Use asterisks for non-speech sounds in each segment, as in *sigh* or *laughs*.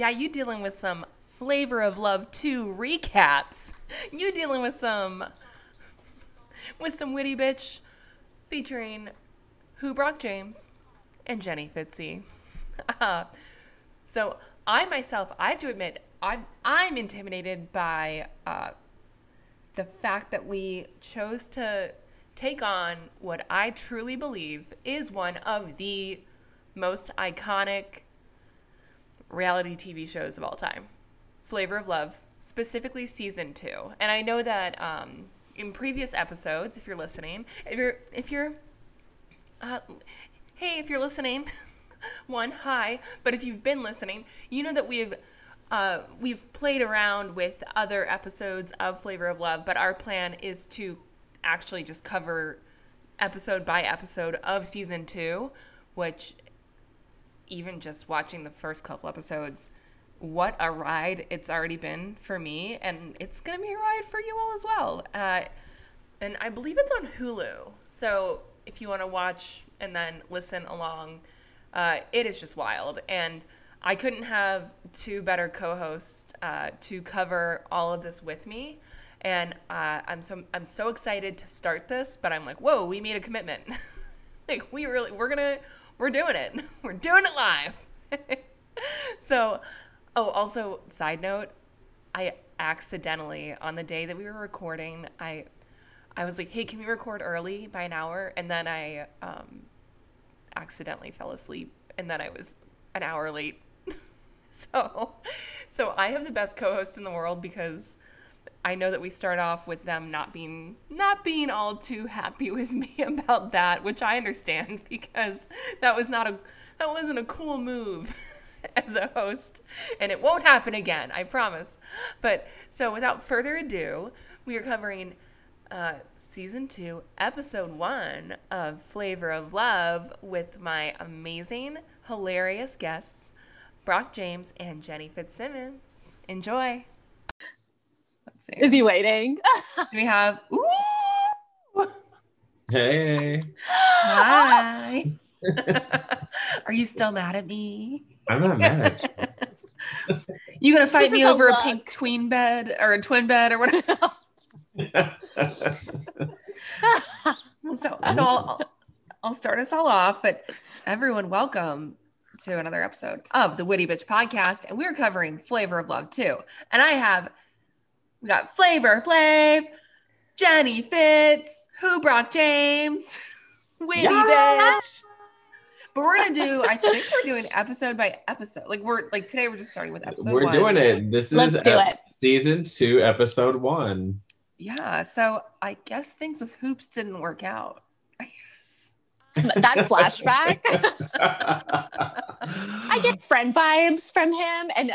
Yeah, you dealing with some Flavor of Love 2 recaps. You dealing with some with some witty bitch featuring Who Brock James and Jenny Fitzy. *laughs* Uh, so I myself, I have to admit, I'm I'm intimidated by uh, the fact that we chose to take on what I truly believe is one of the most iconic reality TV shows of all time, Flavor of Love, specifically season two. And I know that um, in previous episodes, if you're listening, if you're if you're, uh, hey, if you're listening, *laughs* one, hi. But if you've been listening, you know that we've uh, we've played around with other episodes of Flavor of Love, but our plan is to actually just cover episode by episode of season two, which even just watching the first couple episodes, what a ride it's already been for me, and it's gonna be a ride for you all as well. Uh, and I believe it's on Hulu, so if you want to watch and then listen along, uh, it is just wild. And I couldn't have two better co-hosts uh, to cover all of this with me. And uh, I'm so I'm so excited to start this, but I'm like, whoa, we made a commitment. *laughs* like we really we're gonna we're doing it. *laughs* We're doing it live. *laughs* so, oh, also side note, I accidentally on the day that we were recording, I I was like, hey, can we record early by an hour? And then I um, accidentally fell asleep, and then I was an hour late. *laughs* so, so I have the best co-host in the world because I know that we start off with them not being not being all too happy *laughs* with me about that, which I understand *laughs* because that was not a that wasn't a cool move *laughs* as a host, and it won't happen again, I promise. But so without further ado, we are covering uh, season two, episode one of Flavor of Love with my amazing, hilarious guests, Brock James and Jenny Fitzsimmons. Enjoy. Let's see. Is he waiting? *laughs* we have. Ooh! Hey. Hi. *laughs* Are you still mad at me? I'm not mad at you. *laughs* You gonna fight This me is a over a, pink tween bed or a twin bed or whatever? so, so I'll, I'll start us all off. But everyone, welcome to another episode of the Witty Bitch Podcast, and we're covering Flavor of Love too. And I have we got Flavor Flav, Jenny Fitz, Who Brock James, *laughs* Witty Yeah. Bitch. But we're gonna do. I think we're doing episode by episode. Like we're like today, we're just starting with episode. We're one. doing it. This is Let's do ep- it. season two, episode one. Yeah. So I guess things with Hoopz didn't work out. that flashback. *laughs* I get friend vibes from him, and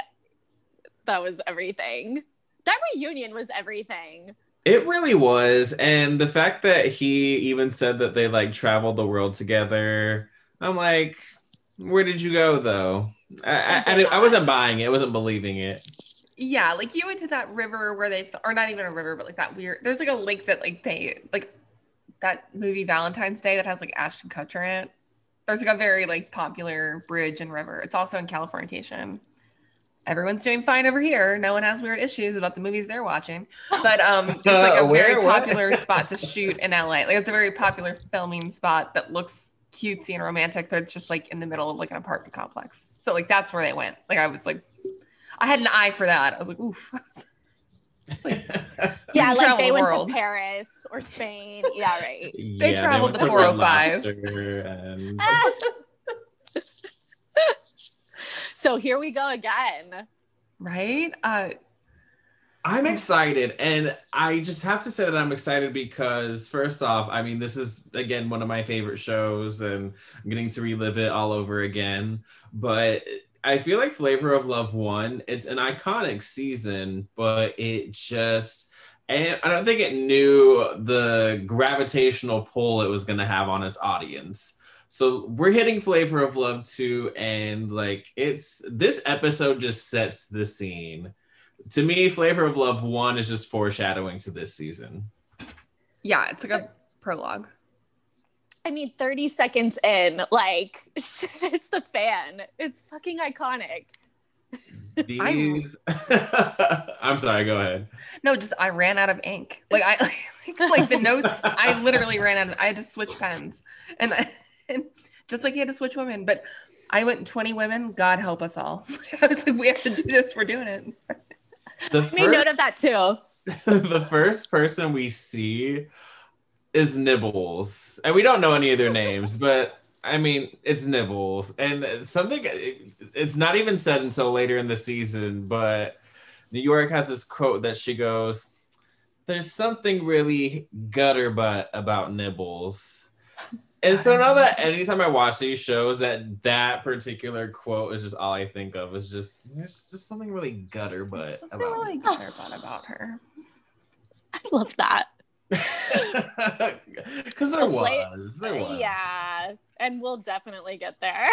that was everything. That reunion was everything. It really was. And the fact that he even said that they like traveled the world together, I'm like, where did you go though? I, I, I, I wasn't buying it. I wasn't believing it. Yeah, like you went to that river where they, or not even a river, but like that weird. There's like a lake that like they like that movie Valentine's Day that has like Ashton Kutcher in it. There's like a very like popular bridge and river. It's also in Californication. Everyone's doing fine over here. No one has weird issues about the movies they're watching. *laughs* But um, it's like a Where? very What? popular *laughs* spot to shoot in LA. Like it's a very popular filming spot that looks cutesy and romantic, but it's just like in the middle of like an apartment complex. So like that's where they went. Like I was like, I had an eye for that. I was like, oof. *laughs* Like, Yeah, like they the went world. to Paris or Spain. Yeah, right. They Yeah, traveled went the to 405. Lobster and- so here we go again. right? Uh, I'm excited, and I just have to say that I'm excited because, first off, I mean, this is again one of my favorite shows, and I'm getting to relive it all over again. But I feel like Flavor of Love one, it's an iconic season, but it just, and I don't think it knew the gravitational pull it was going to have on its audience. So we're hitting Flavor of Love two, and like it's this episode just sets the scene to me, Flavor of Love one is just foreshadowing to this season. yeah, it's like a prologue. I mean, 30 seconds in, like, *laughs* shit, it's the fan. It's fucking iconic. These. *laughs* I'm sorry. Go ahead. No, just I ran out of ink. Like I *laughs* like, like the notes. I literally ran out. Of, I had to switch pens, and, and *laughs* just like he had to switch women. But I went 20 women. God help us all. *laughs* I was like, we have to do this. We're doing it. The I made note of that too. *laughs* the first person we see is Nibbles, and we don't know any of their names, but I mean, it's Nibbles, and something. It's not even said until later in the season, but New York has this quote that she goes, "There's something really gutter butt about Nibbles." And so now that anytime I watch these shows, that that particular quote is just all I think of. Is just there's just something really gutter butt Something about. really good about her. I love that. *laughs* Because there So Fla- was, there was. Yeah. And we'll definitely get there.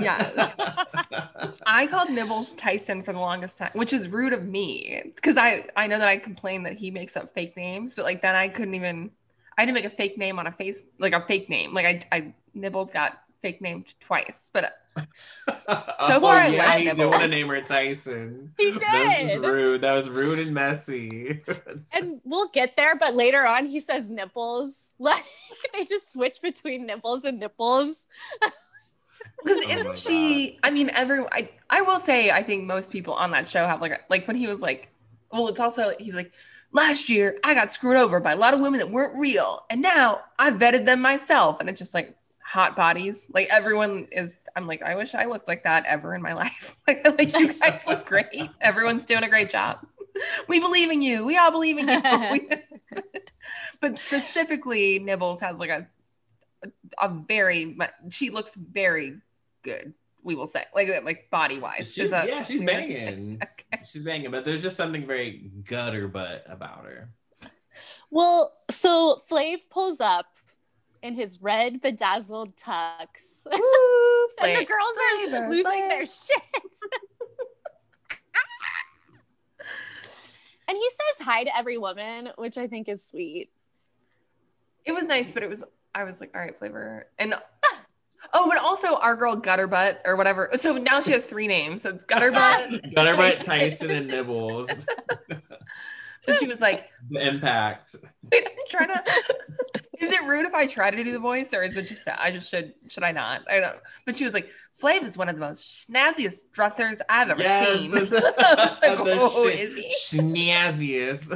Yes. I called Nibbles Tyson for the longest time, which is rude of me because I I know that I complain that he makes up fake names, but like then I couldn't even I had to make a fake name on a face like a fake name. Like I I Nibbles got fake named twice, but *laughs* oh, far I yeah, like he did Nibbles. want to name her Tyson. He did. *laughs* That was rude. That was rude and messy. *laughs* and we'll get there, but later on he says nipples. Like they just switch between nipples and nipples. because Oh isn't she? I mean, every I I will say I think most people on that show have like a, like when he was like, well, it's also he's like. Last year, I got screwed over by a lot of women that weren't real, and now I vetted them myself. And it's just like hot bodies. Like everyone is. I'm like, I wish I looked like that ever in my *laughs* life. *laughs* Like, like you guys look great. *laughs* Everyone's doing a great job. We believe in you. We all believe in you. But specifically, Nibbles has like a a very. She looks very good. We will say, like like body wise. She's, yeah, she's banging. Okay. She's banging, but there's just something very gutter butt about her. Well, so Flav pulls up in his red bedazzled tux. *laughs* and the girls are Flavor, losing flavor. their shit. and he says hi to every woman, which I think is sweet. It was nice, but it was. I was like, all right, flavor, and *laughs* oh, but also our girl Gutterbutt or whatever. So now she has three names. So it's Gutterbutt. *laughs* Gutterbutt, Tyson, and Nibbles. *laughs* but she was like, The impact. *laughs* I'm trying to. Is it rude if I try to do the voice, or is it just? I just should. Should I not? I don't. But she was like, Flav is one of the most snazziest dressers I've ever Yes, seen. this- I like, the oh, shit- is he? Snazziest.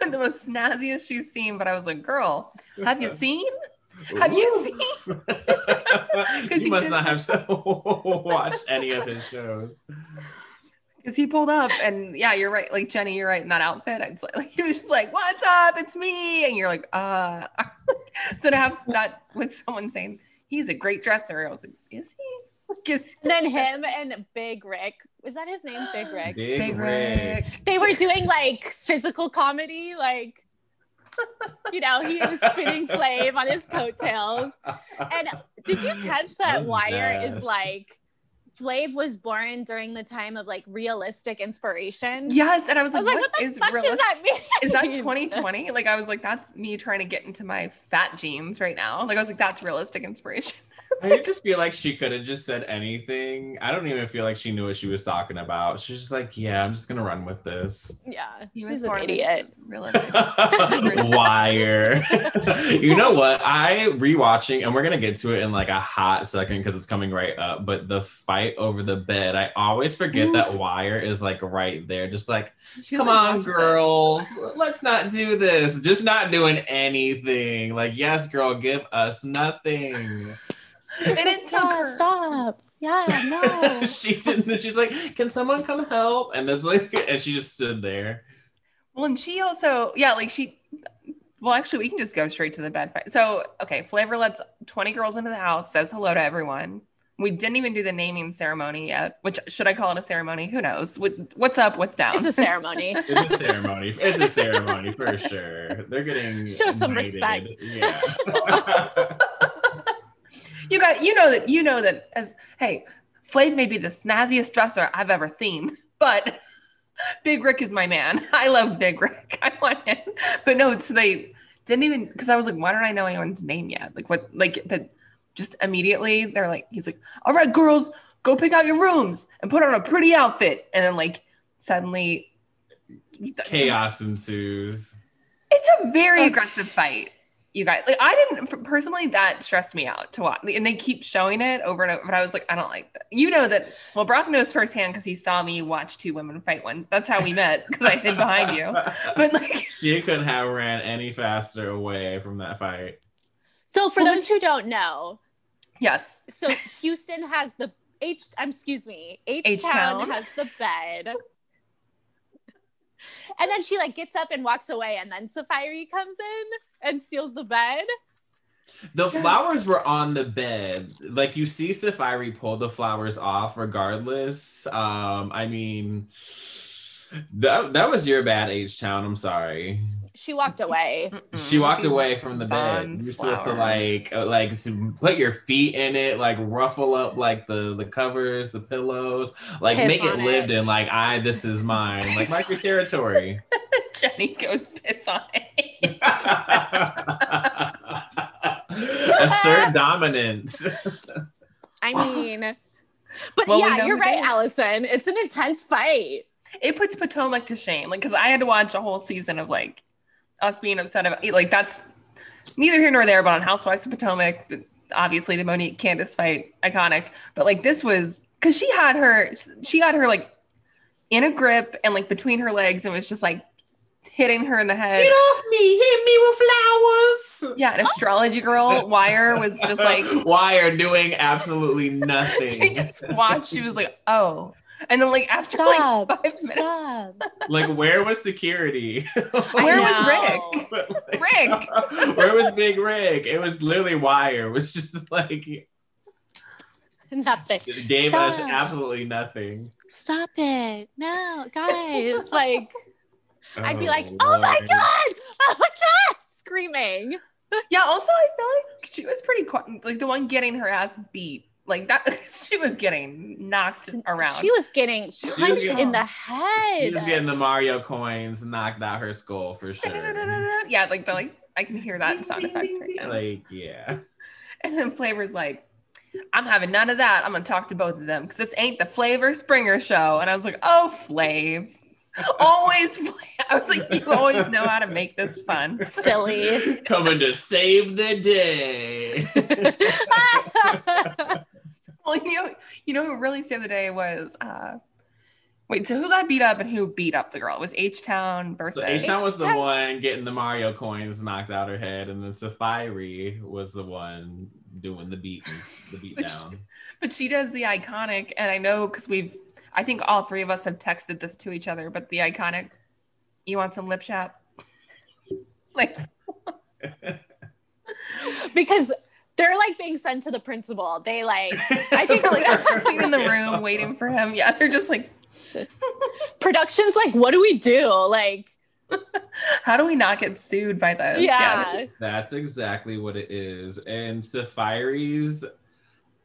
the most snazziest she's seen. But I was like, girl, have you seen? Have you seen? *laughs* *laughs* you he must not have *laughs* watched any of his shows. Because he pulled up, and yeah, you're right. Like Jenny, you're right in that outfit. It's like, like he was just like, "What's up? It's me," and you're like, "Uh." so to have that with someone saying he's a great dresser, I was like, "Is he?" Like, And then him and Big Rick. Was that his name? Big Rick. Big, Big Rick. Rick? They were doing like physical comedy, like you know, he was spinning Flav on his coattails. And did you catch *laughs* that The Wire best. is like Flav was born during the time of like realistic inspiration? Yes, and I was I like, was like, "What what the is fuck realistic?" does that mean? Is that 2020? Like I was like, that's me trying to get into my fat jeans right now. Like I was like, that's realistic inspiration. I just feel like she could have just said anything. I don't even feel like she knew what she was talking about. She's just like, "Yeah, I'm just gonna run with this." Yeah, He she's was an idiot. Realistic. *laughs* *laughs* Wire. you know what? I rewatching, and we're gonna get to it in like a hot second because it's coming right up. But the fight over the bed, I always forget that mm. Wire is like right there, just like, She was come like, on, girls, let's not do this. Just not doing anything. Like, yes, girl, give us nothing. And it took Yeah, her- stop. Yeah, no. *laughs* she's in, she's like, can someone come help? And that's like, and she just stood there. Well, and she also, yeah, like she, well, actually, we can just go straight to the bed fight. So, okay, Flavor lets 20 girls into the house, says hello to everyone. We didn't even do the naming ceremony yet, which should I call it a ceremony? Who knows? What's up? What's down? It's a ceremony. *laughs* It's a ceremony. It's a ceremony for sure. They're getting Show some knighted. respect. Yeah. *laughs* you got, you know that, you know that as, hey, Flav may be the snazziest dresser I've ever seen, but Big Rick is my man. *laughs* I love Big Rick. *laughs* I want him. But no, so they didn't even, because I was like, why don't I know anyone's name yet? Like, what, like, but just immediately they're like, he's like, all right, girls, go pick out your rooms and put on a pretty outfit. And then like suddenly Chaos ensues. It's a very aggressive fight. You guys, like, I didn't personally. That stressed me out to watch, and they keep showing it over and over. But I was like, I don't like that. You know that. Well, Brock knows firsthand because he saw me watch two women fight one. That's how we met because I hid behind you. *laughs* But like, she couldn't have ran any faster away from that fight. So for Well, those who don't know, yes, so Houston has the H. I'm excuse me. H Town has the bed. And then she like gets up and walks away, and then Saaphyri comes in and steals the bed. The flowers were on the bed. Like you see Saaphyri pull the flowers off regardless. Um, I mean that that was your bad age Town. I'm sorry. She walked away. She walked These away from the bed. You're supposed to like uh, like put your feet in it, like ruffle up like the the covers, the pillows, like Piss make it on lived it. in. Like I, this is *laughs* mine. Like mark your territory. *laughs* Jenny goes piss on it. Assert *laughs* dominance. I mean, but Well, yeah, you're right, did. Allison. It's an intense fight. it puts Potomac to shame. Like, because I had to watch a whole season of like us being upset about like that's neither here nor there. But on Housewives of Potomac, obviously the Monique Candace fight, iconic. But like this was because she had her, she got her like in a grip and like between her legs and was just like hitting her in the head. Get off me! Hit me with flowers. Yeah, an astrology girl wire was just like *laughs* wire doing absolutely *laughs* nothing? she just watched. She was like, oh, and then like after Stop. like five minutes, Stop. like where was security? *laughs* where was know. Rick? *laughs* Rick. *laughs* Where was Big Rick? It was literally wire. It was just like Nothing. it gave us absolutely nothing. Stop it. No, guys. Like, I'd be oh, like, Oh, oh my God. Oh my God. Screaming. Yeah, also I feel like she was pretty quiet. Like the one getting her ass beat. Like that *laughs* she was getting knocked around. She was getting She was punched getting- in the head. She was getting the Mario coins knocked out her skull for sure. yeah, like the like I can hear that sound effect right now. Like, yeah. And then Flavor's like, I'm having none of that. I'm gonna talk to both of them because this ain't the Flavor Springer show. And I was like, oh Flav. *laughs* always Flav. I was like, you always know how to make this fun. Silly. Coming to save the day. *laughs* *laughs* Well, you know, you know who really saved the day was uh wait, so who got beat up and who beat up the girl? It was H Town versus So H Town was the one getting the Mario coins knocked out her head, and then Saaphyri was the one doing the beating, the *laughs* beat Which- down. but she does the iconic, and I know because we've I think all three of us have texted this to each other, but the iconic you want some lip chap? *laughs* like because they're like being sent to the principal. They like, I *laughs* think they're like *laughs* sitting in the room waiting for him. Yeah, they're just like, *laughs* production's like, what do we do? Like, how do we not get sued by this? yeah. That's exactly what it is. And Saaphyri's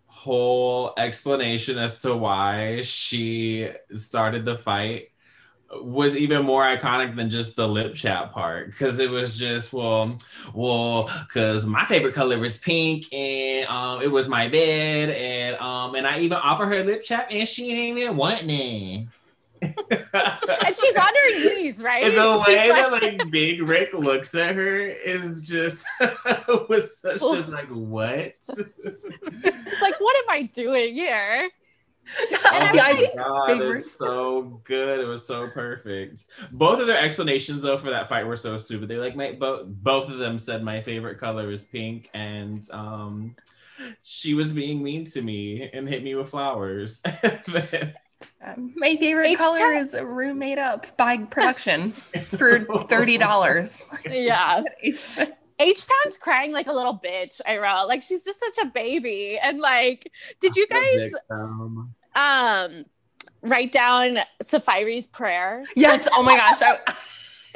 whole explanation as to why she started the fight was even more iconic than just the lip chat part because it was just well well because my favorite color is pink and um it was my bed and um and i even offered her lip chat and she ain't even want none *laughs* And she's on her knees, right? and the She's way that like- like Big Rick looks at her is just *laughs* was such just like what? *laughs* it's like, what am I doing here? And oh I my like, god, Big it was so good. It was so perfect. Both of their explanations though for that fight were so stupid. They like my both both of them said my favorite color is pink, and um she was being mean to me and hit me with flowers. *laughs* Um, my favorite H color is a room made up by production for thirty *laughs* dollars. Yeah. *laughs* H Town's crying like a little bitch. I wrote like she's just such a baby. And like, did you guys Um, write down Saaphyri's prayer? yes. Oh my gosh. I,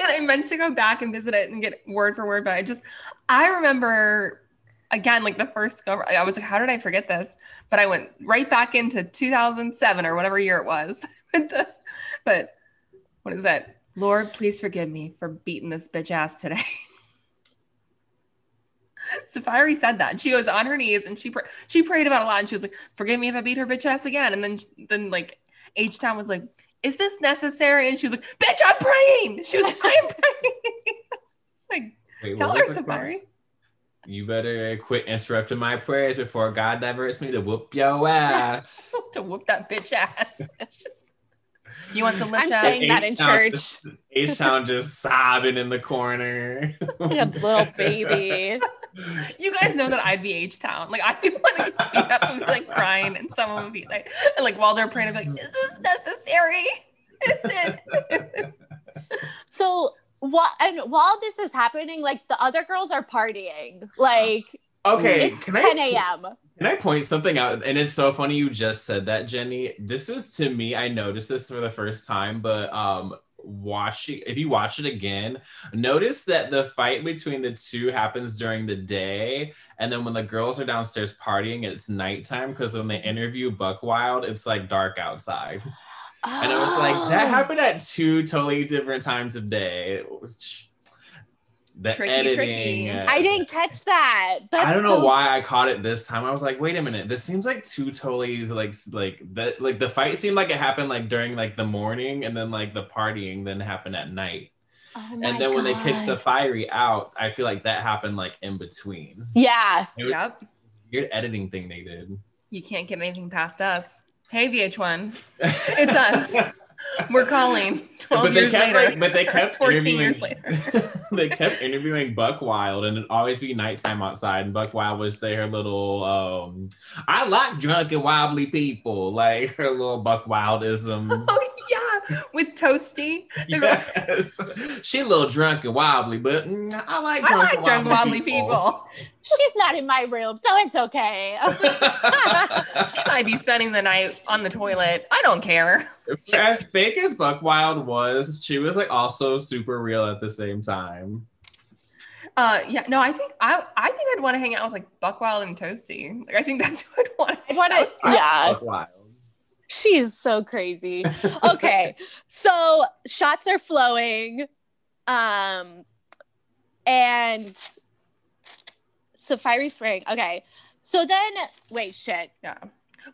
*laughs* I meant to go back and visit it and get word for word, but I just I remember again like the first go. I was like, how did I forget this? But I went right back into 2007 or whatever year it was. *laughs* but what is that? Lord, please forgive me for beating this bitch ass today. *laughs* Saaphyri said that. She was on her knees and she pr- she prayed about a lot. And she was like, "Forgive me if I beat her bitch ass again." And then then like H Town was like, "Is this necessary?" And she was like, "Bitch, I'm praying." She was, like, "I'm praying." *laughs* it's like, Wait, tell her, was the? Saaphyri. You better quit interrupting my prayers before God diverts me to whoop your ass. *laughs* to whoop that bitch ass. *laughs* Just- you want some I'm lift saying that in church. H-Town just sobbing in the corner. Like a little baby. You guys know that I'd be H Town. Like I'd be like speed *laughs* up and be like crying, and someone would be like, and like while they're praying, I'd be like, "Is this necessary? Is it?" *laughs* So what and while this is happening, like the other girls are partying. Like Okay, it's can 10 a.m. can I point something out? And it's so funny you just said that, Jenny. This was to me. I noticed this for the first time, but um, watching if you watch it again, notice that the fight between the two happens during the day, and then when the girls are downstairs partying, it's nighttime because when they mm. interview Buck Wild, it's like dark outside. And I was like, that Oh. happened at two totally different times of day. It was the Tricky, editing. tricky. I didn't catch that. That's I don't know so- why I caught it this time. I was like, wait a minute, this seems like two totally like like that like the fight seemed like it happened like during like the morning and then like the partying then happened at night. Oh and then when they kicked Saaphyri out, I feel like that happened like in between. Yeah. It was yep. weird editing thing they did. You can't get anything past us. Hey VH1, *laughs* it's us. We're calling. *laughs* Twelve but they years kept later. like, *laughs* but they kept *laughs* 14 interviewing, years later. they kept interviewing Buck Wild, and it'd always be nighttime outside. And Buck Wild would say her little, um, "I like drunk and wobbly people," like her little Buck Wildisms. Oh *laughs* with Toasty. yes, *laughs* she a little drunk and wobbly, but mm, I like I drunk, like and drunk wobbly wobbly people. She's not in my room, so it's okay. *laughs* She might be spending the night on the toilet. I don't care. as fake as Buck Wild was, she was like also super real at the same time. Uh, yeah, no, I think I, I think I'd want to hang out with like Buckwild and Toasty. Like, I think that's who I'd want. I want to, yeah. Buck Wild. She is so crazy. *laughs* Okay. so shots are flowing. Um and Saaphyri's Spring. Okay. So then wait, shit. Yeah.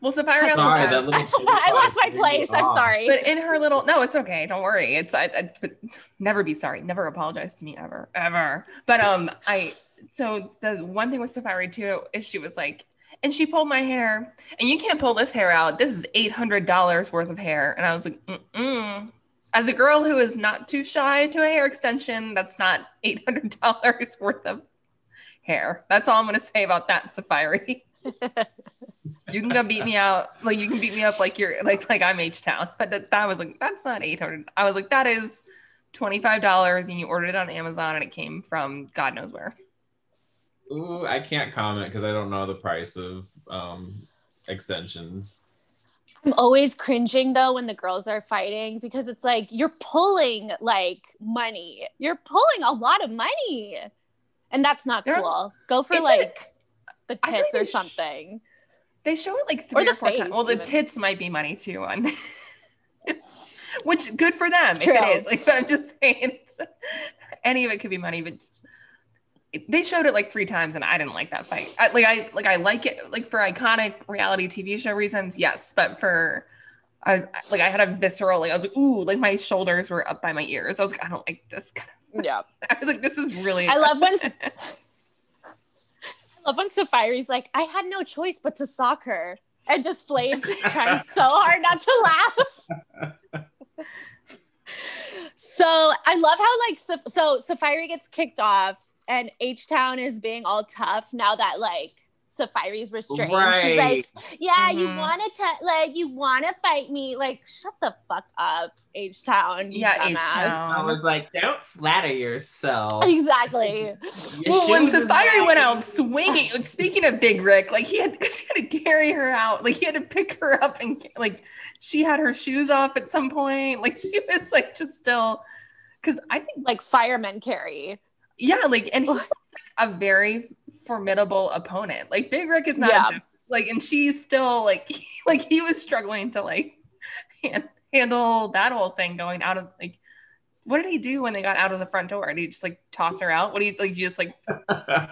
Well, Saaphyri also Sorry, says, that little *laughs* I lost my place. I'm off. sorry. but in her little, no, it's okay. Don't worry. It's I, I but never be sorry. Never apologize to me ever, ever. But um, I so the one thing with Saaphyri too is she was like, and she pulled my hair, and you can't pull this hair out. This is eight hundred dollars worth of hair, and I was like, mm. As a girl who is not too shy to a hair extension, that's not eight hundred dollars *laughs* worth of hair. That's all I'm gonna say about that, Saaphyri. *laughs* you can go beat me out, like you can beat me up like you're like like I'm H Town, but that, that was like that's not eight hundred. I was like that is twenty five dollars, and you ordered it on Amazon, and it came from God knows where. Ooh, I can't comment because I don't know the price of um extensions. I'm always cringing though when the girls are fighting because it's like you're pulling like money. You're pulling a lot of money. And that's not There's- cool. Go for it's a- like the tits like or they sh- something. They show it like three or, the four face, times. Well, the even. tits might be money too on. *laughs* Which good for them True. if it is. Like I'm just saying, *laughs* any of it could be money, but just they showed it like three times, and I didn't like that fight. I, like I like I like it like for iconic reality TV show reasons, yes, but for I was like I had a visceral like I was like ooh like my shoulders were up by my ears. I was like I don't like this. Yeah. *laughs* I was like this is really. I love when *laughs* I love when Saaphyri's like, I had no choice but to sock her. And just Flames *laughs* trying so hard not to laugh. so I love how like Saf- so Saaphyri gets kicked off and H Town is being all tough now that like Saaphyri's restrained. She's like, Yeah, you Mhm. wanna to like you wanna fight me. Like, shut the fuck up, H Town. Yeah. H-Town. I was like, don't flatter yourself. Exactly. *laughs* Your Well, when shoes Saaphyri went out swinging, *laughs* speaking of Big Rick, like he had, *laughs* he had to carry her out, like he had to pick her up and like she had her shoes off at some point, like she was like just still, cause I think like firemen carry. Yeah, like and he was like a very formidable opponent. Like Big Rick is not Yeah. a joke. like, and she's still like *laughs* like he was struggling to like hand, handle that whole thing going out of like. What did he do when they got out of the front door? Did he just like toss her out? What do you like? You just like. it *laughs* *laughs* I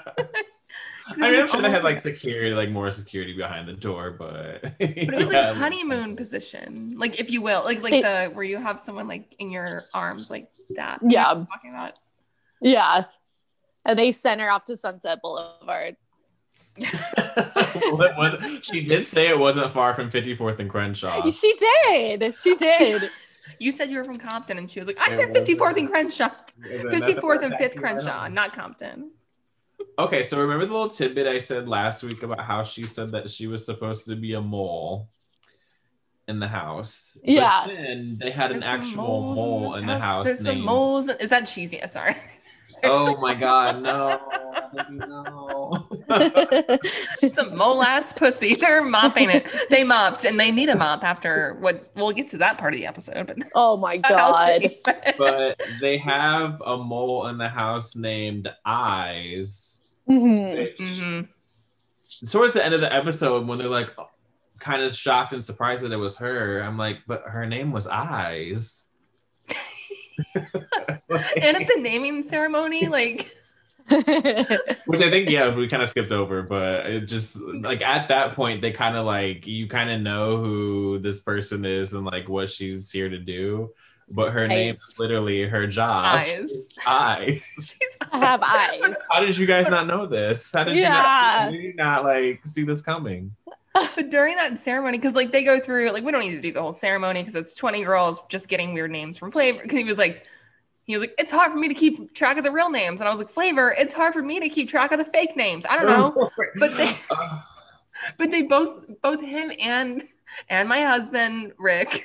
was mean, I'm sure they had like security, like more security behind the door, but But it was like honeymoon position, like if you will, like like They- the where you have someone like in your arms, like that. Yeah. You know what I'm talking about. Yeah. And they sent her off to Sunset Boulevard. what, what- she did say it wasn't far from 54th and Crenshaw. She did. She did. *laughs* You said you were from Compton, and she was like, "I It said 54th uh, and Crenshaw, 54th and 5th Crenshaw, not Compton." Okay, so remember the little tidbit I said last week about how she said that she was supposed to be a mole in the house. Yeah. And they had an There's some actual moles mole this in the house. There's some moles. Is that cheesy? Sorry. Oh my god, no. no. some mole ass pussy. *laughs* They're mopping it. They mopped, and they need a mop after what. We'll get to that part of the episode, but *laughs* oh my god. *laughs* but they have a mole in the house named Eyes. Mhm. Which, Mhm. Towards the end of the episode, when they're like kind of shocked and surprised that it was her, I'm like, but her name was Eyes. *laughs* And at the naming ceremony, like *laughs* Which I think, yeah, we kind of skipped over, but it just like at that point, they kind of like you kind of know who this person is and like what she's here to do. But her name is literally her job. eyes. *laughs* Eyes. She's I have eyes. How did you guys not know this? How did you Yeah. not, did you not like see this coming? But *laughs* during that ceremony, because like they go through, like we don't need to do the whole ceremony because it's 20 girls just getting weird names from Flavor. Because he was like, he was like, it's hard for me to keep track of the real names, and I was like, Flavor, it's hard for me to keep track of the fake names. I don't know, *laughs* but they, *laughs* Uh, but they both, both him and and my husband Rick,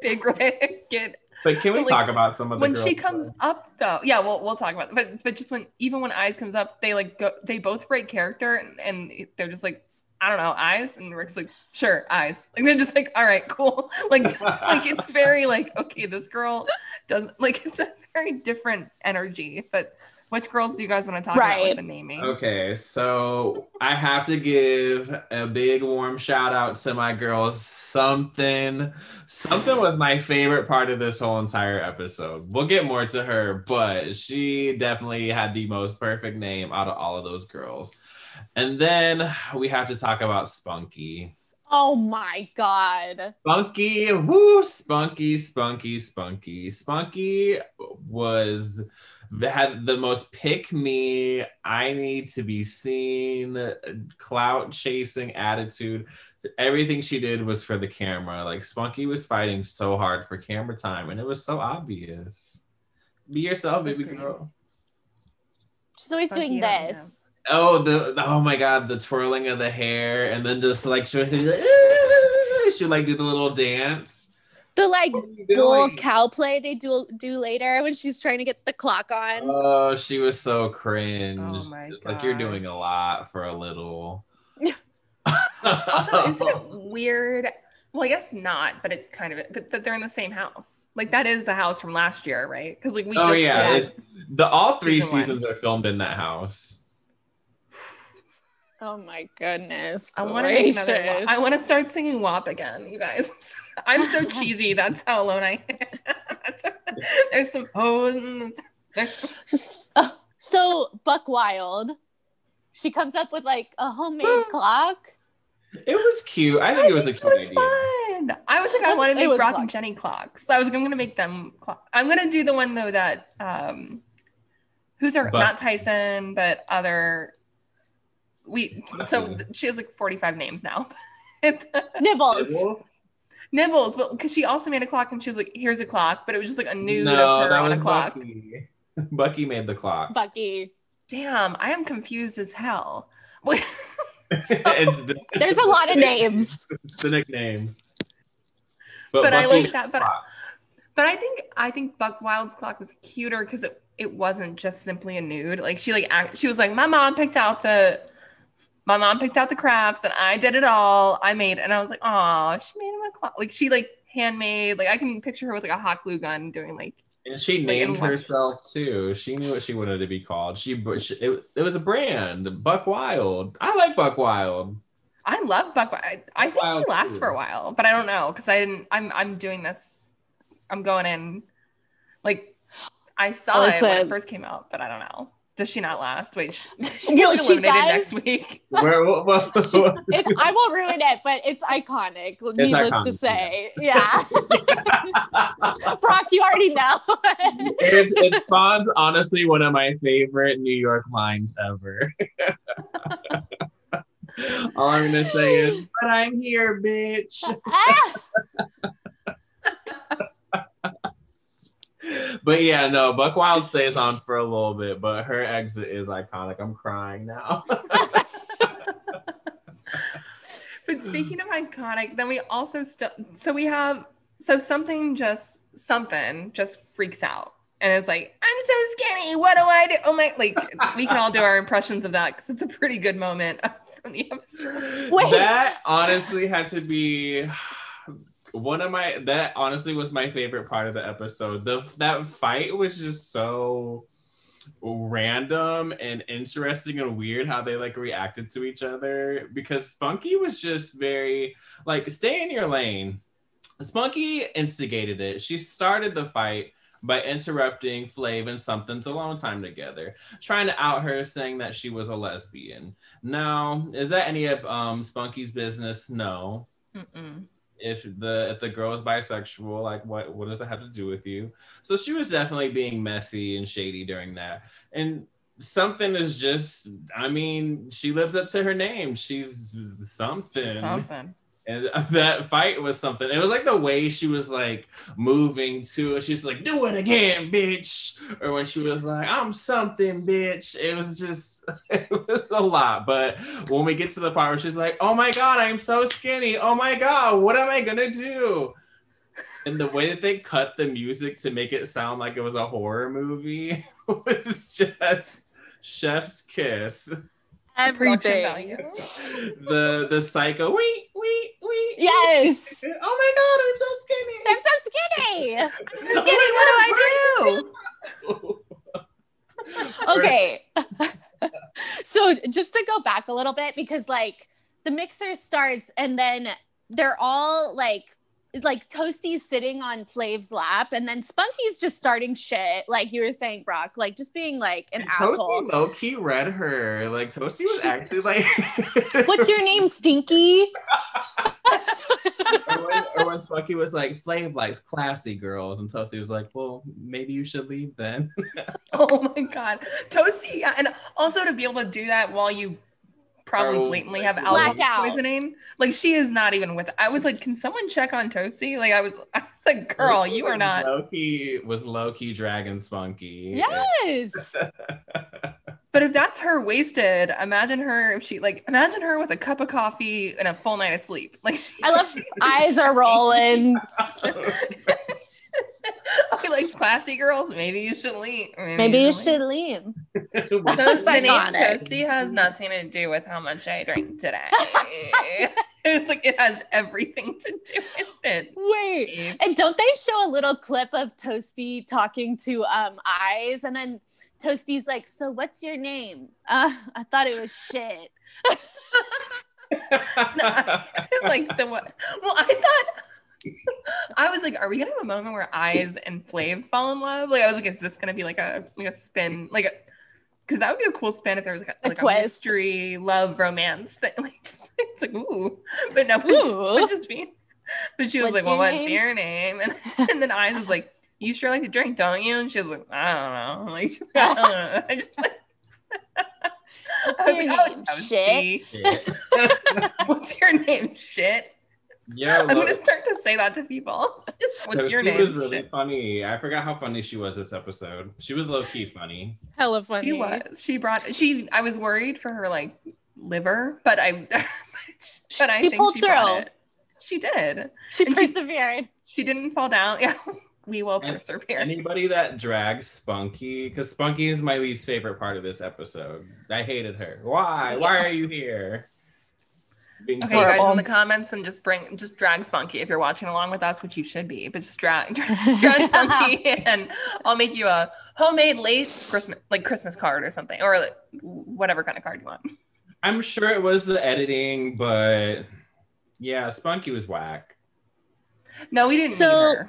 Big Rick, get but can we Like, talk about some of the when she comes up though yeah we'll, we'll talk about it. but but just when even when eyes comes up they like go they both break character and, and they're just like i don't know eyes and rick's like sure eyes like they're just like all right cool *laughs* like like it's *laughs* very like okay this girl doesn't like it's a very different energy but which girls do you guys want to talk about with the naming Okay, so I have to give a big warm shout out to my girls. Something, something was my favorite part of this whole entire episode. We'll get more to her, but she definitely had the most perfect name out of all of those girls. And then we have to talk about Spunky. Oh my god. Spunky, woo, Spunky, Spunky, Spunky. Spunky was had the most pick me, I need to be seen, clout chasing attitude. Everything she did was for the camera. Like Spunky was fighting so hard for camera time, and it was so obvious. Be yourself, baby girl. She's always Funky, doing this. Oh, the, the- oh my god, the twirling of the hair, and then just like she would, *laughs* she would like do the little dance. The like What are you bull doing? cow play they do do later when she's trying to get the clock on. Oh, she was so cringe. Oh my it's like you're doing a lot for a little. also isn't it *laughs* weird well i guess not but it kind of that, that they're in the same house like that is the house from last year right because like we oh just yeah, did it- the all three Season one. seasons are filmed in that house. Oh my goodness. I want to another. Gracious. I want to start singing WAP again, you guys. *laughs* I'm so cheesy. That's how alone I am. *laughs* there's some O's and there's some, So, so Buck Wild, she comes up with like a homemade *gasps* clock. It was cute. I think it was a it cute was idea. fun. I was like, I Was- want to make was Brock and Jenny clocks. So I was like, I'm gonna make them. Clock. I'm gonna do the one though that um, who's our But- not Tyson, but other. We so she has like 45 names now. *laughs* Nibbles. Nibbles, but because she also made a clock and she was like, "Here's a clock," but it was just like a nude No, of her that on was a clock. Bucky. *laughs* Bucky made the clock. Bucky. Damn, I am confused as hell. *laughs* And There's a lot of names. It's the nickname. but I like that. But but I think I think Buck Wild's clock was cuter because it it wasn't just simply a nude. Like she like act, she was like, my mom picked out the. My mom picked out the crafts and I did it all. I made and I was like, oh, she made him a clock. Like she like handmade. Like I can picture her with like a hot glue gun doing like And she Like, named in one- herself too. She knew what she wanted to be called. She, she it, it was a brand, Buck Wild. I like Buck Wild. I love Buck. I, I think she lasts too. for a while, but I don't know because I didn't. I'm I'm doing this. I'm going in, like I saw oh, it when it first came out, but I don't know. Does she not last? Wait, *laughs* she, she Well, gets she eliminated does. next week. *laughs* Where, what, what- *laughs* It, I won't ruin it, but it's iconic. needless to iconic, say, yeah. Brock, you already know. it, it spawns honestly one of my favorite New York lines ever. All I'm gonna say is, but I'm here, bitch. But yeah, no, Buck Wild stays on for a little bit, but her exit is iconic. I'm crying now. *laughs* But speaking of iconic, then we also still so we have so something just something just freaks out and it's like I'm so skinny. What do I do? Oh my! Like we can all do our impressions of that because it's a pretty good moment *laughs* from the episode. Wait. That honestly had to be one of my that honestly was my favorite part of the episode. The that fight was just so random and interesting and weird how they like reacted to each other because Spunky was just very like stay in your lane. Spunky instigated it. She started the fight by interrupting Flav and Something's alone time together, trying to out her, saying that she was a lesbian. No, is that any of um Spunky's business? No. Mm-mm. If the if the girl is bisexual, like what what does that have to do with you? So she was definitely being messy and shady during that. And something is just I mean, she lives up to her name. She's something. Something. And *laughs* that fight was something. It was like the way she was like moving. And she's like, do it again, bitch. Or when she was like, I'm something, bitch. It was just, *laughs* it was a lot. But when we get to the part where she's like, oh my God, I'm so skinny. Oh my God, what am I going to do? And the way that they cut the music to make it sound like it was a horror movie *laughs* was just chef's kiss. Everything. *laughs* The the psycho, wee, wee, wee. Yes. Oh my god, I'm so skinny. I'm so skinny. *laughs* Oh skinny, what do I do? *laughs* okay so just to go back a little bit because like the mixer starts and then they're all like it's like Toasty's sitting on Flav's lap and then Spunky's just starting shit like you were saying Brock like just being like an asshole Toasty low key read her. Like Toasty was actually like. *laughs* what's your name Stinky *laughs* or, when, or when Spunky was like, Flav likes classy girls, and Toasty was like, well, maybe you should leave then. *laughs* Oh my god, Toasty, yeah, and also to be able to do that while you probably Oh, blatantly have alcohol poisoning. Like she is not even with. I was like, can someone check on Toasty? Like I was, *laughs* I was like, girl, Toasty you are not. Low-key, was low key dragging Spunky. yes *laughs* But if that's her wasted, imagine her if she like imagine her with a cup of coffee and a full night of sleep. Like she, I love *laughs* eyes are rolling *laughs* she likes classy girls. Maybe you should leave. maybe you should leave Toast, the name Toasty has nothing to do with how much I drink today. *laughs* it's like it has everything to do with it. wait And don't they show a little clip of Toasty talking to um Eyes and then Toasty's like, "So what's your name?" Uh, I thought it was shit. *laughs* it's like so what? Well, I thought *laughs* I was like, are we gonna have a moment where Eyes and Flav fall in love? Like I was like, is this gonna be like a like a spin like a because that would be a cool spin if there was like a, A like twist. mystery love romance thing. *laughs* Like just, it's like ooh, but no, but just, but just be. But she was What's like, well, what's name? your name? And, *laughs* and then Eyes was like, you sure like to drink, don't you? And she was like, I don't know. Like, like, I don't know. I just like. What's I was your like, oh, name? oh, Shit. Toasty. What's your name? Shit. Yeah, I'm gonna start to say that to people. *laughs* Just, What's your Toasty name? was really Shit. funny. I forgot how funny she was this episode. She was low key funny. Hella funny. She was. She brought. She. I was worried for her like liver, but I. *laughs* but I She think pulled she through. it. She did. She And persevered. She didn't fall down. *laughs* Yeah, we will And persevere. Anybody that drags Spunky, because Spunky is my least favorite part of this episode. I hated her. Why? Why are you here? Being Okay, so- you guys in the comments and just bring just drag Spunky if you're watching along with us, which you should be. But just drag *laughs* drag *laughs* Spunky, and I'll make you a homemade late Christmas like Christmas card or something, or like, whatever kind of card you want. I'm sure it was the editing, but yeah, Spunky was whack. No, we didn't So-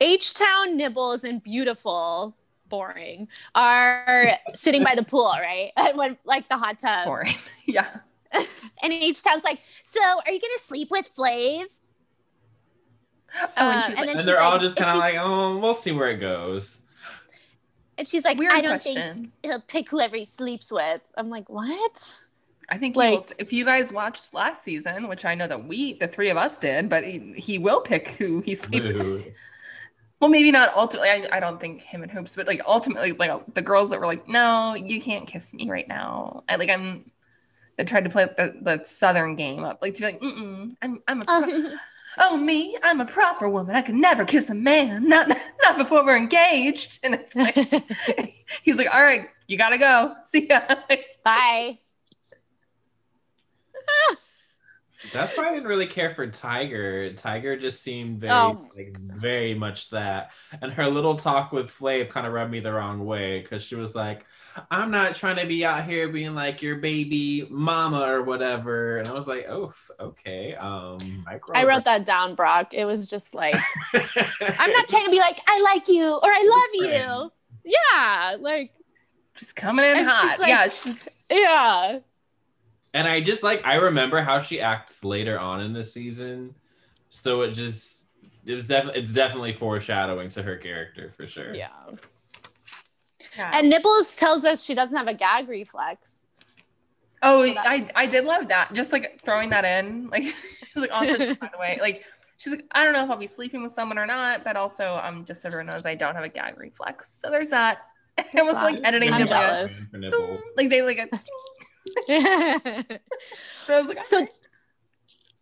H Town Nibbles and Beautiful boring are sitting by the pool, right? And *laughs* when like the hot tub. Boring. yeah. *laughs* And H Town's like, so are you gonna sleep with Flav? Oh, and Uh, she's and like, then and she's they're all just kind of like, oh, we'll see where it goes. And she's like, weird I don't think he'll pick whoever he sleeps with. I'm like, what? I think like- he will, if you guys watched last season, which I know that we, the three of us did, but he, he will pick who he sleeps with. Well, maybe not ultimately. I, I don't think him and Hoopz, but like ultimately, like the girls that were like, no, you can't kiss me right now. I like, I'm, that tried to play the, the Southern game up, like to be like, Mm-mm, I'm, I'm a, pro- *laughs* oh, me, I'm a proper woman. I could never kiss a man, not, not before we're engaged. *laughs* And it's like, *laughs* he's like, all right, you gotta go. See ya. Bye. That's why I didn't really care for Tiger. Tiger just seemed very, Oh. like, very much that. And her little talk with Flav kind of rubbed me the wrong way because she was like, "I'm not trying to be out here being like your baby mama or whatever." And I was like, "Oh, okay." Um, my I wrote that down, Brock. It was just like, I'm not trying to be like, I like you or I love you. Yeah, like, Just coming in And she's hot. like- yeah, she's yeah. And I just like I remember how she acts later on in the season, so it just it was definitely it's definitely foreshadowing to her character for sure. Yeah. Yeah. And Nipples tells us she doesn't have a gag reflex. Oh, So that- I I did love that. Just like throwing that in, *laughs* like it's like also just by the way, like she's like, I don't know if I'll be sleeping with someone or not, but also um just so everyone knows I don't have a gag reflex. So there's that. *laughs* I was like that. editing I'm it like, a, jealous. For nibble. boom, *laughs* like they like a, but I was like, so